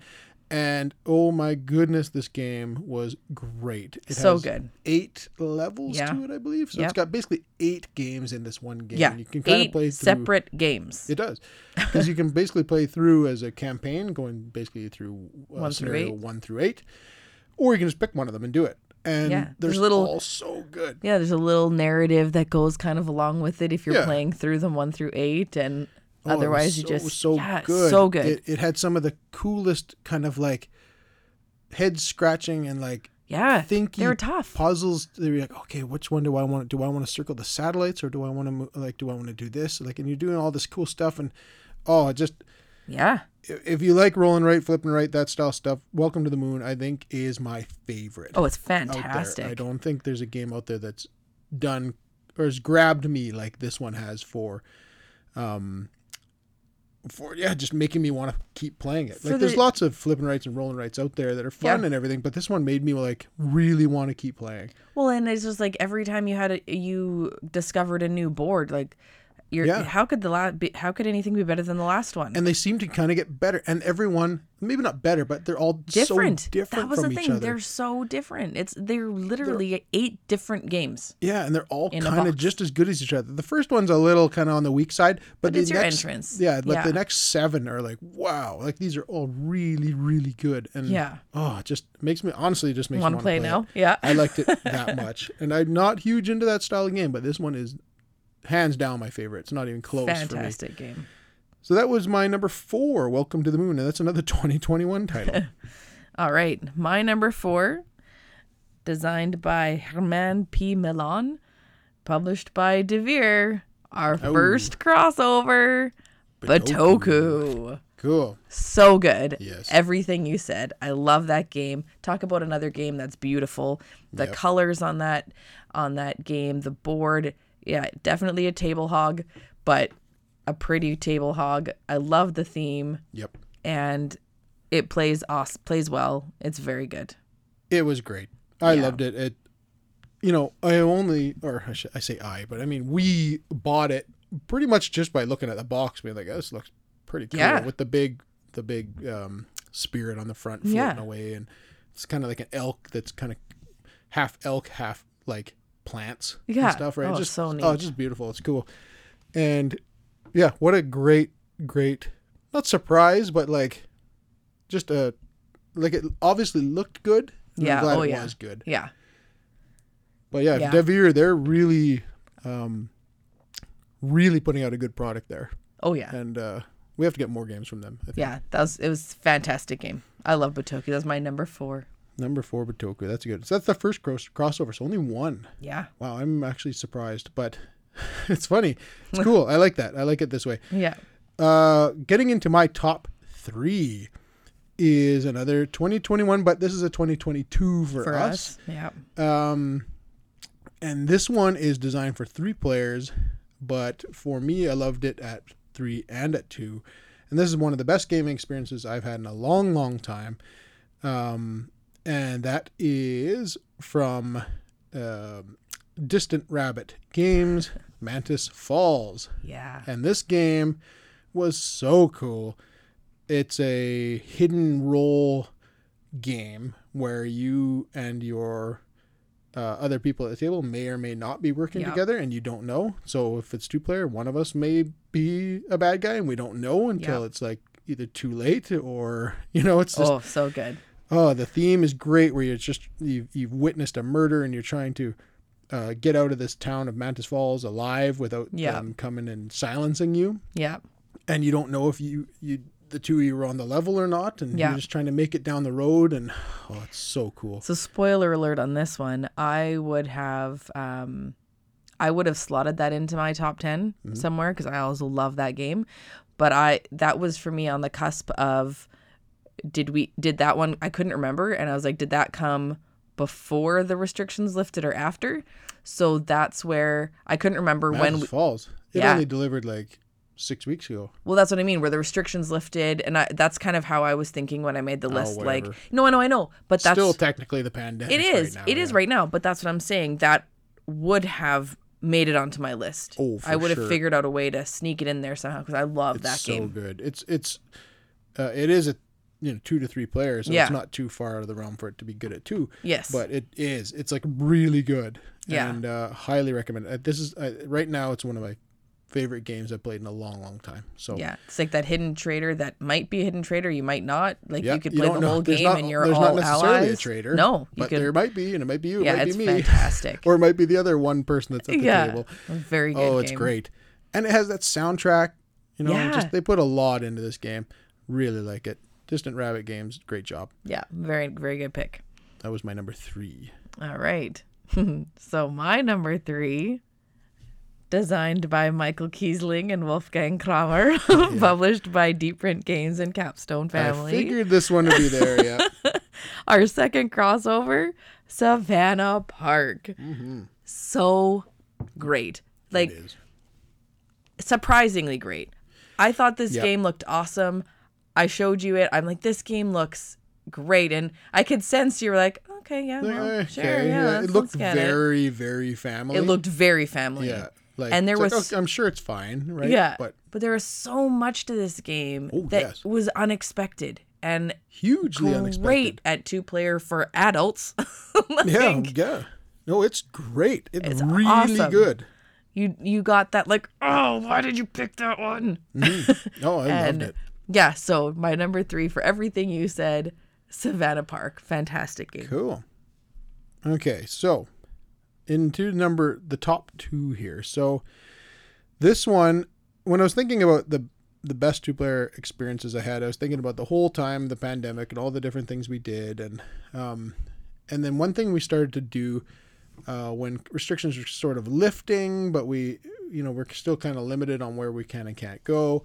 And oh my goodness, this game was great. It So has good. Eight levels Yeah. to it, I believe. So Yep. it's got basically eight games in this one game. Yeah, You can kind eight of play through. separate games. It does, because you can basically play through as a campaign, going basically through uh, One through scenario eight. one through eight, or you can just pick one of them and do it. And Yeah, there's a little- all so good. Yeah, there's a little narrative that goes kind of along with it if you're Yeah. playing through them one through eight, and Oh, it was otherwise you so- just so yeah, good. so good. It, it had some of the coolest kind of like head scratching and like yeah, thinky they were tough. puzzles. They were like, okay, which one do I want? Do I want to circle the satellites or do I want to like? Do I want to do this? Like, and you're doing all this cool stuff and oh, just yeah, if you like rolling right, flipping right, that style stuff, Welcome to the Moon, I think is my favorite. oh, it's fantastic. I don't think there's a game out there that's done or has grabbed me like this one has for um for yeah, just making me want to keep playing it. For Like there's the- lots of flipping rights and rolling rights out there that are fun Yeah. and everything, but this one made me like really want to keep playing. Well, and it's just like every time you had a, you discovered a new board, like you're Yeah. how could the last be, how could anything be better than the last one? And they seem to kind of get better and everyone maybe not better, but they're all different. so different that was from the thing. They're so different. It's they're literally eight different games. Yeah, and they're all kind of just as good as each other. The first one's a little kind of on the weak side, but, But the it's your next, entrance. Yeah, but Yeah. the next seven are like, wow, like these are all really, really good. And Yeah. oh, it just makes me honestly just makes Want to wanna play now? it. Yeah. I liked it that much, and I'm not huge into that style of game, but this one is hands down my favorite. It's not even close for me. Fantastic game. So that was my number four, Welcome to the Moon, and that's another 2021 title. All right, my number four, designed by Herman P. Milan, published by Devir. Our Oh. first crossover, Bitoku. cool. So good. Yes. Everything you said. I love that game. Talk about another game that's beautiful. The Yep. colors on that on that game, the board, yeah, definitely a table hog, but a pretty table hog. I love the theme Yep. and it plays awesome, plays well. It's very good. It was great. I Yeah. loved it. It, you know, I only, or I, should, I say I, but I mean, we bought it pretty much just by looking at the box, being like, this looks pretty cool Yeah. with the big, the big um, spirit on the front floating Yeah. away, and it's kind of like an elk that's kind of half elk, half like plants Yeah. and stuff, right? Oh, just so Oh, neat. it's just beautiful. It's cool, and yeah, what a great, great, not surprise, but like, just a, like it obviously looked good. and Yeah, oh, it yeah. was good. Yeah. But yeah, Yeah. Devir, they're really, um, really putting out a good product there, Oh yeah. and uh, we have to get more games from them. I think. Yeah. That was it was fantastic game. I love Bitoku. That's my number four. Number four, Bitoku. That's good. So that's the first cross- crossover. So only one. Yeah. Wow, I'm actually surprised, but it's funny. It's cool. I like that. I like it this way. Yeah. Uh, getting into my top three is another 2021, but this is a 2022 for, For us. us. Yeah. Um, and this one is designed for three players, but for me, I loved it at three and at two. And this is one of the best gaming experiences I've had in a long, long time. Um, and that is from um Distant Rabbit Games Mantis Falls. Yeah. And this game was so cool. It's a hidden role game where you and your uh, other people at the table may or may not be working Yep. together and you don't know. So if it's two player, one of us may be a bad guy and we don't know until Yep. it's like either too late or you know it's just Oh, so good. Oh, the theme is great where you're just you've, you've witnessed a murder and you're trying to uh, get out of this town of Mantis Falls alive without Yeah. them coming and silencing you, Yeah. and you don't know if you you the two of you were on the level or not, and Yeah. you're just trying to make it down the road, and oh, it's so cool. So spoiler alert on this one, I would have um I would have slotted that into my top 10 Mm-hmm. somewhere because I also love that game. But I that was for me on the cusp of did we did that one I couldn't remember and I was like did that come before the restrictions lifted or after? So that's where I couldn't remember when Mantis we, Falls. It Yeah. only delivered like six weeks ago. Well, that's what I mean, where the restrictions lifted, and I, that's kind of how I was thinking when I made the list. like, Oh, whatever. no, I know, I know, but that's Still technically the pandemic. it is, Right now, it is yeah. right now. But that's what I'm saying. That would have made it onto my list. Oh, for I would have sure. figured out a way to sneak it in there somehow because I love It's that so game. So good. It's it's uh, it is a you know two to three players, so Yeah. it's not too far out of the realm for it to be good at two. Yes, But it is. It's like really good. Yeah. And uh, highly recommend. it. This is uh, right now. It's one of my favorite games I've played in a long, long time. So yeah, it's like that hidden traitor that might be a hidden traitor. you might not. Like Yeah, you could play don't the know. whole There's game not- and you're there's all not necessarily a allies. traitor, No, you but could. there might be, and it might be you. It yeah, might it's be me, fantastic. or it might be the other one person that's at the yeah, table. very good. Oh, it's game. great, and it has that soundtrack. You know, Yeah. just they put a lot into this game. Really like it. Distant Rabbit Games, great job. Yeah, very very good pick. That was my number three. All right. so my number three, designed by Michael Kiesling and Wolfgang Kramer, oh, published by Deep Print Games and Capstone Family. I figured this one would be there. Yeah. Our second crossover, Savannah Park. Mm-hmm. So great. Like it is. surprisingly great. I thought this Yep. game looked awesome. I showed you it. I'm like, this game looks great, and I could sense you were like, okay, yeah, well, Eh, sure, okay, yeah. It looked let's get very, very family. It. it looked very family. Yeah. Like, And there like, was- okay, I'm sure it's fine, right? Yeah, But but there was so much to this game Oh, that yes. was unexpected and hugely great unexpected. at two player for adults. Yeah, Like, yeah. No, it's great. It's, It's really awesome. good. You you got that like, oh, why did you pick that one? No, I loved it. Yeah, so my number three for everything you said, Savannah Park, fantastic game. Cool. Okay, so into number the top two here. So this one, when I was thinking about the the best two player experiences I had, I was thinking about the whole time the pandemic and all the different things we did, and um, and then one thing we started to do uh, when restrictions were sort of lifting, but we you know we're still kind of limited on where we can and can't go.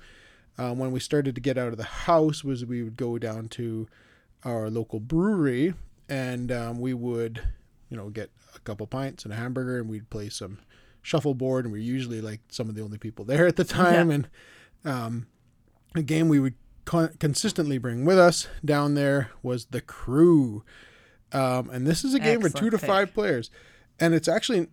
Um, when we started to get out of the house, was we would go down to our local brewery and um, we would you know get a couple pints and a hamburger and we'd play some shuffleboard and we're usually like some of the only people there at the time. And um, a game we would con- consistently bring with us down there was the crew. Um, and this is a game for two to pick. five players. And it's actually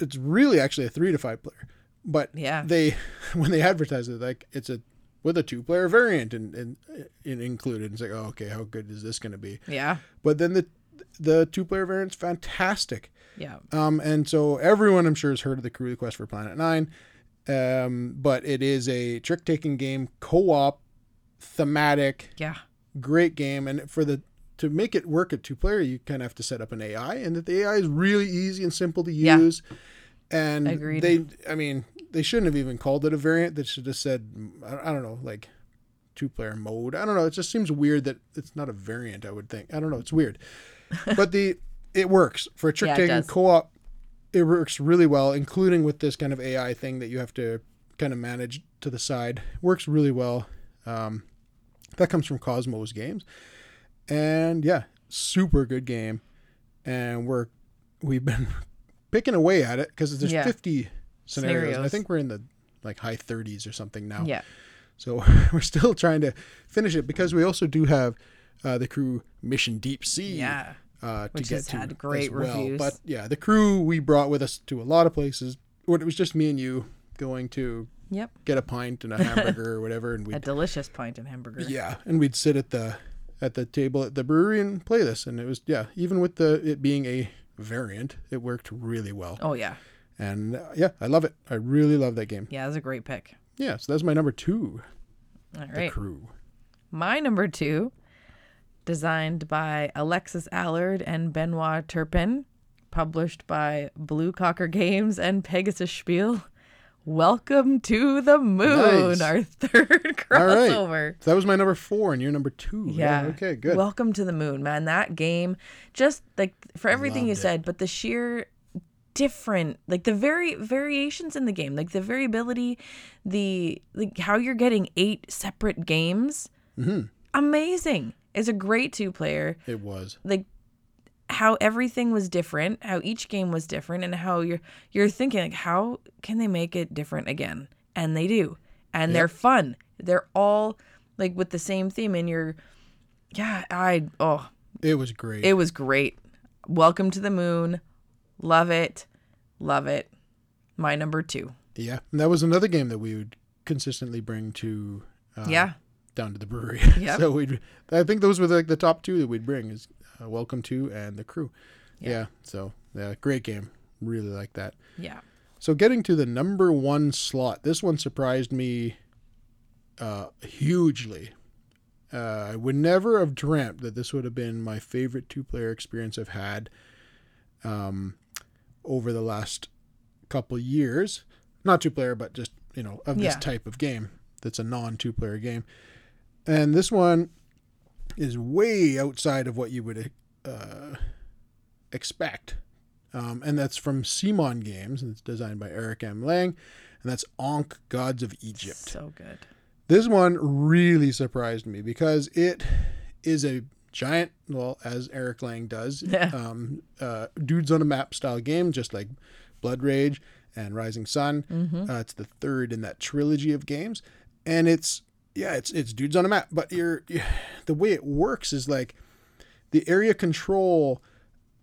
it's really actually a three to five player. But Yeah. they when they advertise it like it's a with a two player variant and, and, and included it's like oh, okay how good is this going to be Yeah, but then the the two player variant's fantastic. yeah, Um, and so everyone I'm sure has heard of the Crew the Quest for Planet Nine. Um, but it is a trick taking game, co op, thematic, yeah, great game. And for the to make it work at two player, you kind of have to set up an AI, and that the AI is really easy and simple to use. Yeah. And Agreed. they, I mean, they shouldn't have even called it a variant. They should have said, I don't know, like two player mode. I don't know. It just seems weird that it's not a variant. I would think. I don't know. It's weird, but the it works for a trick yeah, taking co op. It works really well, including with this kind of AI thing that you have to kind of manage to the side. Works really well. Um, that comes from Kosmos Games, and yeah, super good game. And we're we've been picking away at it because there's Yeah. 50 scenarios, and I think we're in the like high 30s or something now. yeah. So we're still trying to finish it because we also do have uh, the crew Mission Deep Sea. Yeah. Uh, to Which get has to had great well. reviews. But yeah, the crew we brought with us to a lot of places. When it was just me and you going to Yep. get a pint and a hamburger or whatever, and we A delicious pint and hamburger. yeah, and we'd sit at the at the table at the brewery and play this, and it was yeah, even with the it being a variant, it worked really well. Oh yeah. And uh, yeah, I love it. I really love that game. Yeah, that's a great pick. Yeah, so that's my number two, All the crew. My number two, designed by Alexis Allard and Benoit Turpin, published by Blue Cocker Games and Pegasus Spiel. Welcome to the moon, Nice. our third All right. crossover. So that was my number four, and you're number two. Yeah. okay, good. Welcome to the moon, man. That game, just like for everything you it. said, but the sheer different, like the very variations in the game, like the variability, the like how you're getting eight separate games. Mm-hmm. Amazing. It's a great two player. it was. Like how everything was different, how each game was different, and how you're you're thinking like, how can they make it different again? And they do, and they're fun. They're all like with the same theme, and you're, yeah, I oh, It was great. it was great. Welcome to the moon, love it, love it. My number two, yeah, and that was another game that we would consistently bring to uh, yeah, down to the brewery. Yep. so we, I think those were like the top two that we'd bring is uh, Welcome to and the Crew. Yeah. So yeah, great game. Really like that. yeah, So getting to the number one slot, this one surprised me uh, hugely. Uh, I would never have dreamt that this would have been my favorite two-player experience I've had um, over the last couple years. Not two-player, but just you know of this Yeah. type of game. That's a non-two-player game, and this one is way outside of what you would uh, expect. Um, and that's from CMON Games, and it's designed by Eric M. Lang, and that's Ankh Gods of Egypt. so good. This one really surprised me because it is a giant, well, as Eric Lang does, Yeah. um, uh, dudes on a map style game, just like Blood Rage and Rising Sun. Mm-hmm. Uh, it's the third in that trilogy of games, and it's yeah, it's it's dudes on a map. But you're the way it works is like the area control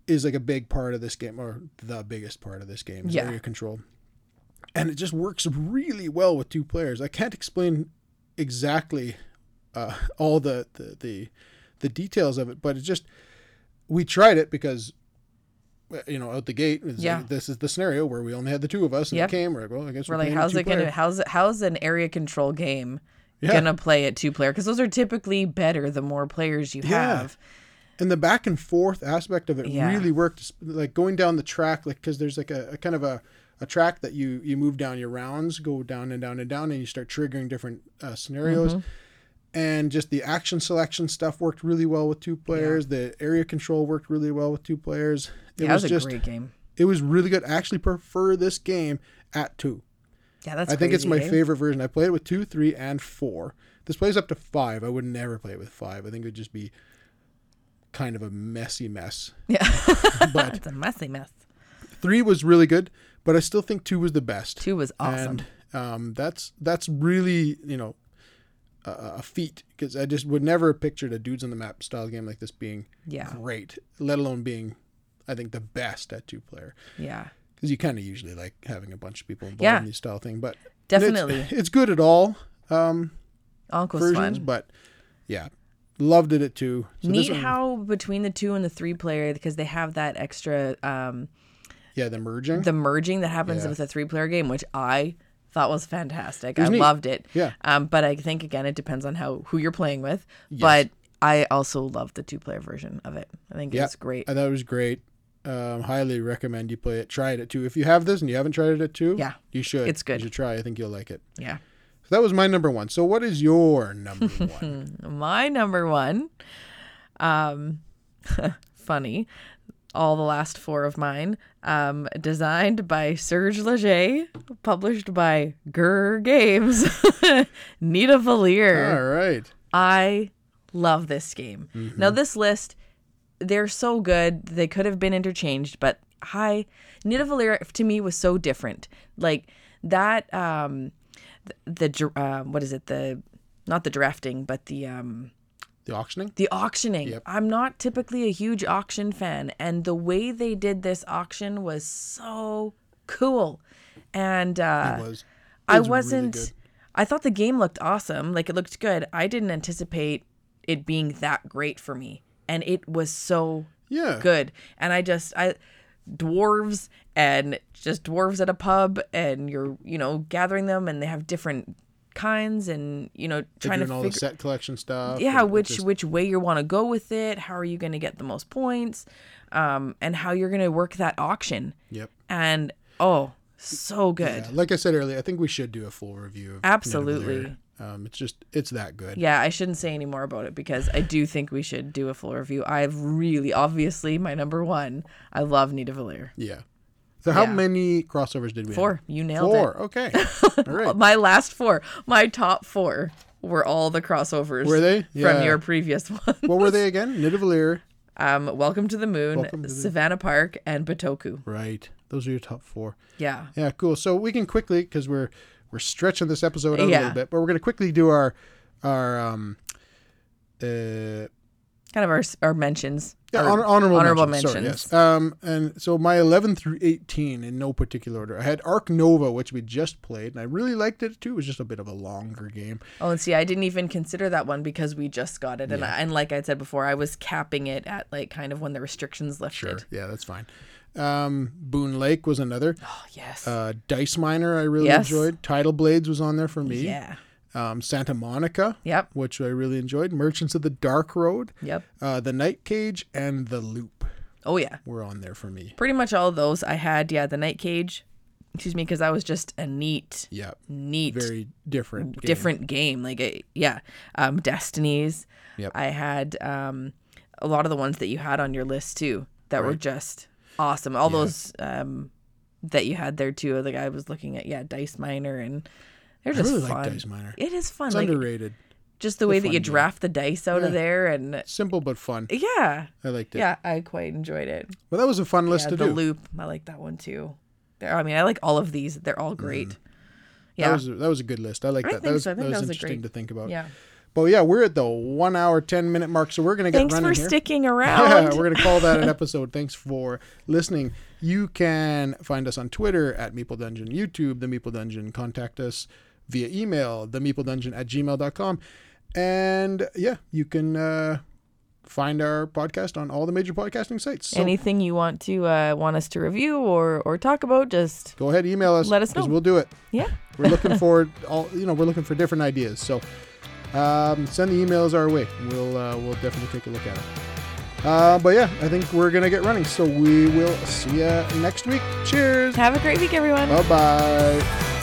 is like a big part of this game, or the biggest part of this game is Yeah. area control, and it just works really well with two players. I can't explain exactly uh, all the, the the the details of it, but it just we tried it because you know out the gate Yeah. this is the scenario where we only had the two of us and Yep. it came we're like well I guess We're we're, like, how's it gonna how's it how's an area control game Yeah. gonna play at two player? Because those are typically better the more players you Yeah. have. and the back and forth aspect of it Yeah. really worked like going down the track like because there's like a, a kind of a, a track that you you move down your rounds go down and down and down and you start triggering different uh, scenarios Mm-hmm. And just the action selection stuff worked really well with two players the area control worked really well with two players it Yeah, was, that was a just great game. it was really good i actually prefer this game at two Yeah, that's i think it's my eh? favorite version i played it with two three and four this plays up to five i would never play it with five i think it would just be kind of a messy mess Yeah. but it's a messy mess. three was really good, but I still think two was the best. Two was awesome. And um, that's that's really you know a, a feat because I just would never have pictured a dudes on the map style game like this being yeah. great, let alone being I think the best at two player Yeah. because you kind of usually like having a bunch of people involved Yeah. in these style thing, but Definitely. it's, it's good at all um, was versions, fun. but yeah, loved it at two. So Neat one- how between the two and the three player because they have that extra um yeah the merging the merging that happens Yeah. with a three player game, which I thought was fantastic. was I neat. loved it. Yeah. Um, but I think again it depends on how who you're playing with. But I also love the two player version of it. I think Yeah. it's great. I thought it was great. Um, highly recommend you play it. Try it at two. If you have this and you haven't tried it at two, Yeah. you should. It's good. You should try. I think you'll like it. Yeah. So that was my number one. So what is your number one? My number one, um, funny, all the last four of mine, um, designed by Serge Laget, published by Grrre Games, Nidavellir. All right. I love this game. Now, this list, they're so good. They could have been interchanged, but hi, Nidavellir to me was so different. Like that, um, the, the uh, what is it? The not the drafting, but the um, The auctioning. the auctioning. Yep. I'm not typically a huge auction fan, and the way they did this auction was so cool. And uh, It was. It I was really wasn't. good. I thought the game looked awesome. Like it looked good. I didn't anticipate it being that great for me, and it was so Yeah. good. And I just I dwarves and just dwarves at a pub, and you're you know gathering them, and they have different kinds, and you know trying to all figure the set collection stuff. yeah which just- which way you want to go with it how are you going to get the most points um and how you're going to work that auction Yep. and oh so good Yeah, like I said earlier, I think we should do a full review. Of Absolutely. Um, it's just it's that good. yeah i shouldn't say any more about it because i do think we should do a full review i've really obviously my number one i love Nidavellir. Yeah. So how Yeah. many crossovers did we four have? you nailed Four. Okay. All right. my last four my top four were all the crossovers Were they? yeah. from your previous one what were they again? Nidavellir, Um, Welcome to the Moon, to the- Savannah Park, and Bitoku. Right. Those are your top four. Yeah. Yeah, cool. So we can quickly because we're we're stretching this episode out a little bit, but we're gonna quickly do our our um uh Kind of our our mentions. Yeah, honor, honorable, honorable mentions. Sorry, yes. Um, and so my 11 through 18 in no particular order. I had Ark Nova, which we just played, and I really liked it too. It was just a bit of a longer game. Oh, and see, I didn't even consider that one because we just got it, and I, and like I said before, I was capping it at like kind of when the restrictions lifted. Sure. Yeah, that's fine. Um, Boone Lake was another. Oh yes. Uh, Dice Miner, I really Yes. enjoyed. Tidal Blades was on there for me. yeah. Um, Santa Monica, Yep. which I really enjoyed. Merchants of the Dark Road, Yep. uh, The Night Cage, and The Loop Oh yeah. were on there for me. Pretty much all of those I had. Yeah, the Night Cage. Excuse me, because that was just a neat, Yeah, neat, very different. game. different game. Like a, yeah, um, Destinies. Yep. I had um, a lot of the ones that you had on your list too that were just awesome. All those um, that you had there too. Like I was looking at, yeah, Dice Miner, and they're I really fun. like Dice Miner. It is fun. It's Like underrated. just the way that you game. draft the dice out of there, and Simple but fun. yeah, I liked it. yeah, I quite enjoyed it. Well, that was a fun list Yeah, to the do. loop, I like that one too. There, I mean, I like all of these. They're all mm-hmm. great. Yeah, That was a, that was a good list. I like that. That was, so. I think that was that was a interesting great- to think about. yeah. But yeah, we're at the one hour ten minute mark, so we're gonna get Thanks running for here. sticking Yeah, around. we're gonna call that an episode. Thanks for listening. You can find us on Twitter at Meeple Dungeon, YouTube, The Meeple Dungeon. Contact us via email, The Meeple Dungeon at gmail.com. And yeah, you can uh, find our podcast on all the major podcasting sites. So Anything you want to uh, want us to review or or talk about, just go ahead, email us. Let us know. we'll do it. yeah. We're looking for all you know. We're looking for different ideas. So um, send the emails our way. We'll uh, we'll definitely take a look at it. Uh, but yeah, I think we're gonna get running. So we will see you next week. Cheers. Have a great week, everyone. Bye bye.